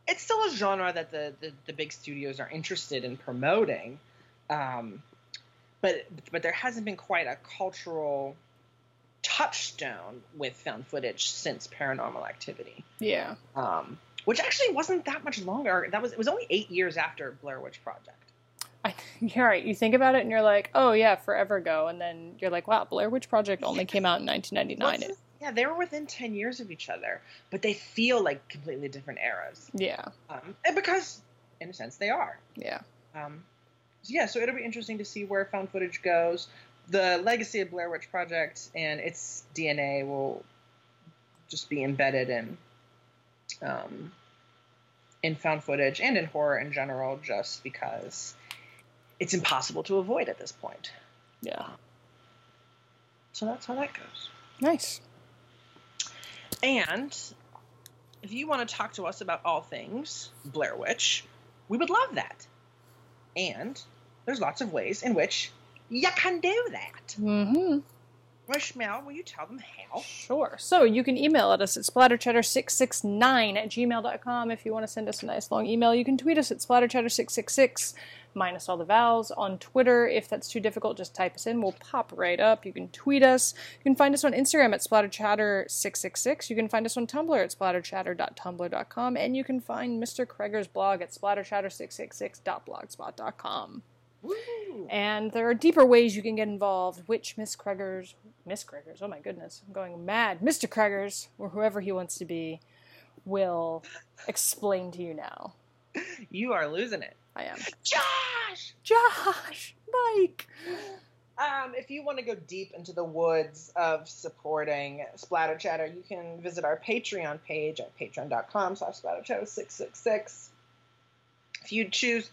it's still a genre that the, the, the big studios are interested in promoting. Um, but but there hasn't been quite a cultural touchstone with found footage since Paranormal Activity. Yeah. Um, which actually wasn't that much longer. That was it was only eight years after Blair Witch Project. I, you're right. You think about it and you're like, oh yeah, forever ago, and then you're like, wow, Blair Witch Project only came out in 1999. What's- yeah, they were within ten years of each other, but they feel like completely different eras. yeah, Um, and because, in a sense, they are. yeah, Um, so yeah, so it'll be interesting to see where found footage goes. The legacy of Blair Witch Project and its DNA will just be embedded in um, in found footage and in horror in general, just because it's impossible to avoid at this point. yeah. So that's how that goes. Nice. And if you want to talk to us about all things Blair Witch, we would love that. And there's lots of ways in which you can do that. Mm-hmm. Rochmel, will you tell them how? Sure. So you can email at us at splatterchatter669 at gmail.com if you want to send us a nice long email. You can tweet us at splatterchatter666 minus all the vowels. On Twitter, if that's too difficult, just type us in. We'll pop right up. You can tweet us. You can find us on Instagram at splatterchatter666. You can find us on Tumblr at splatterchatter.tumblr.com. And you can find Mr. Kreger's blog at splatterchatter666.blogspot.com. Woo! And there are deeper ways you can get involved, which Miss Kreger's, Miss Kreger's, oh my goodness, I'm going mad. Mr. Kreger's, or whoever he wants to be, will explain to you now. You are losing it. I am. Josh! Josh! Mike! Um, if you want to go deep into the woods of supporting Splatter Chatter, you can visit our Patreon page at patreon.com slash splatterchatter666. If you choose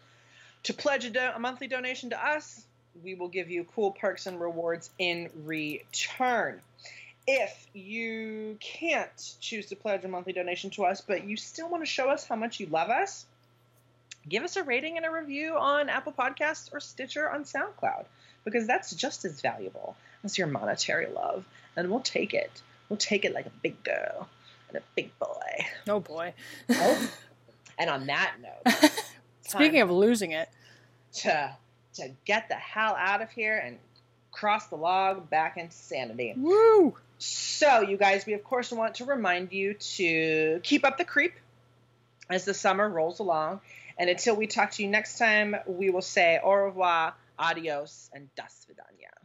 to pledge a, do- a monthly donation to us, we will give you cool perks and rewards in return. If you can't choose to pledge a monthly donation to us, but you still want to show us how much you love us, give us a rating and a review on Apple Podcasts or Stitcher on SoundCloud because that's just as valuable as your monetary love, and we'll take it. We'll take it like a big girl and a big boy. Oh boy. oh. And on that note, Speaking of losing it, to to get the hell out of here and cross the log back into sanity. woo! So, you guys, we of course want to remind you to keep up the creep as the summer rolls along. And until we talk to you next time, we will say au revoir, adios, and das vidanya.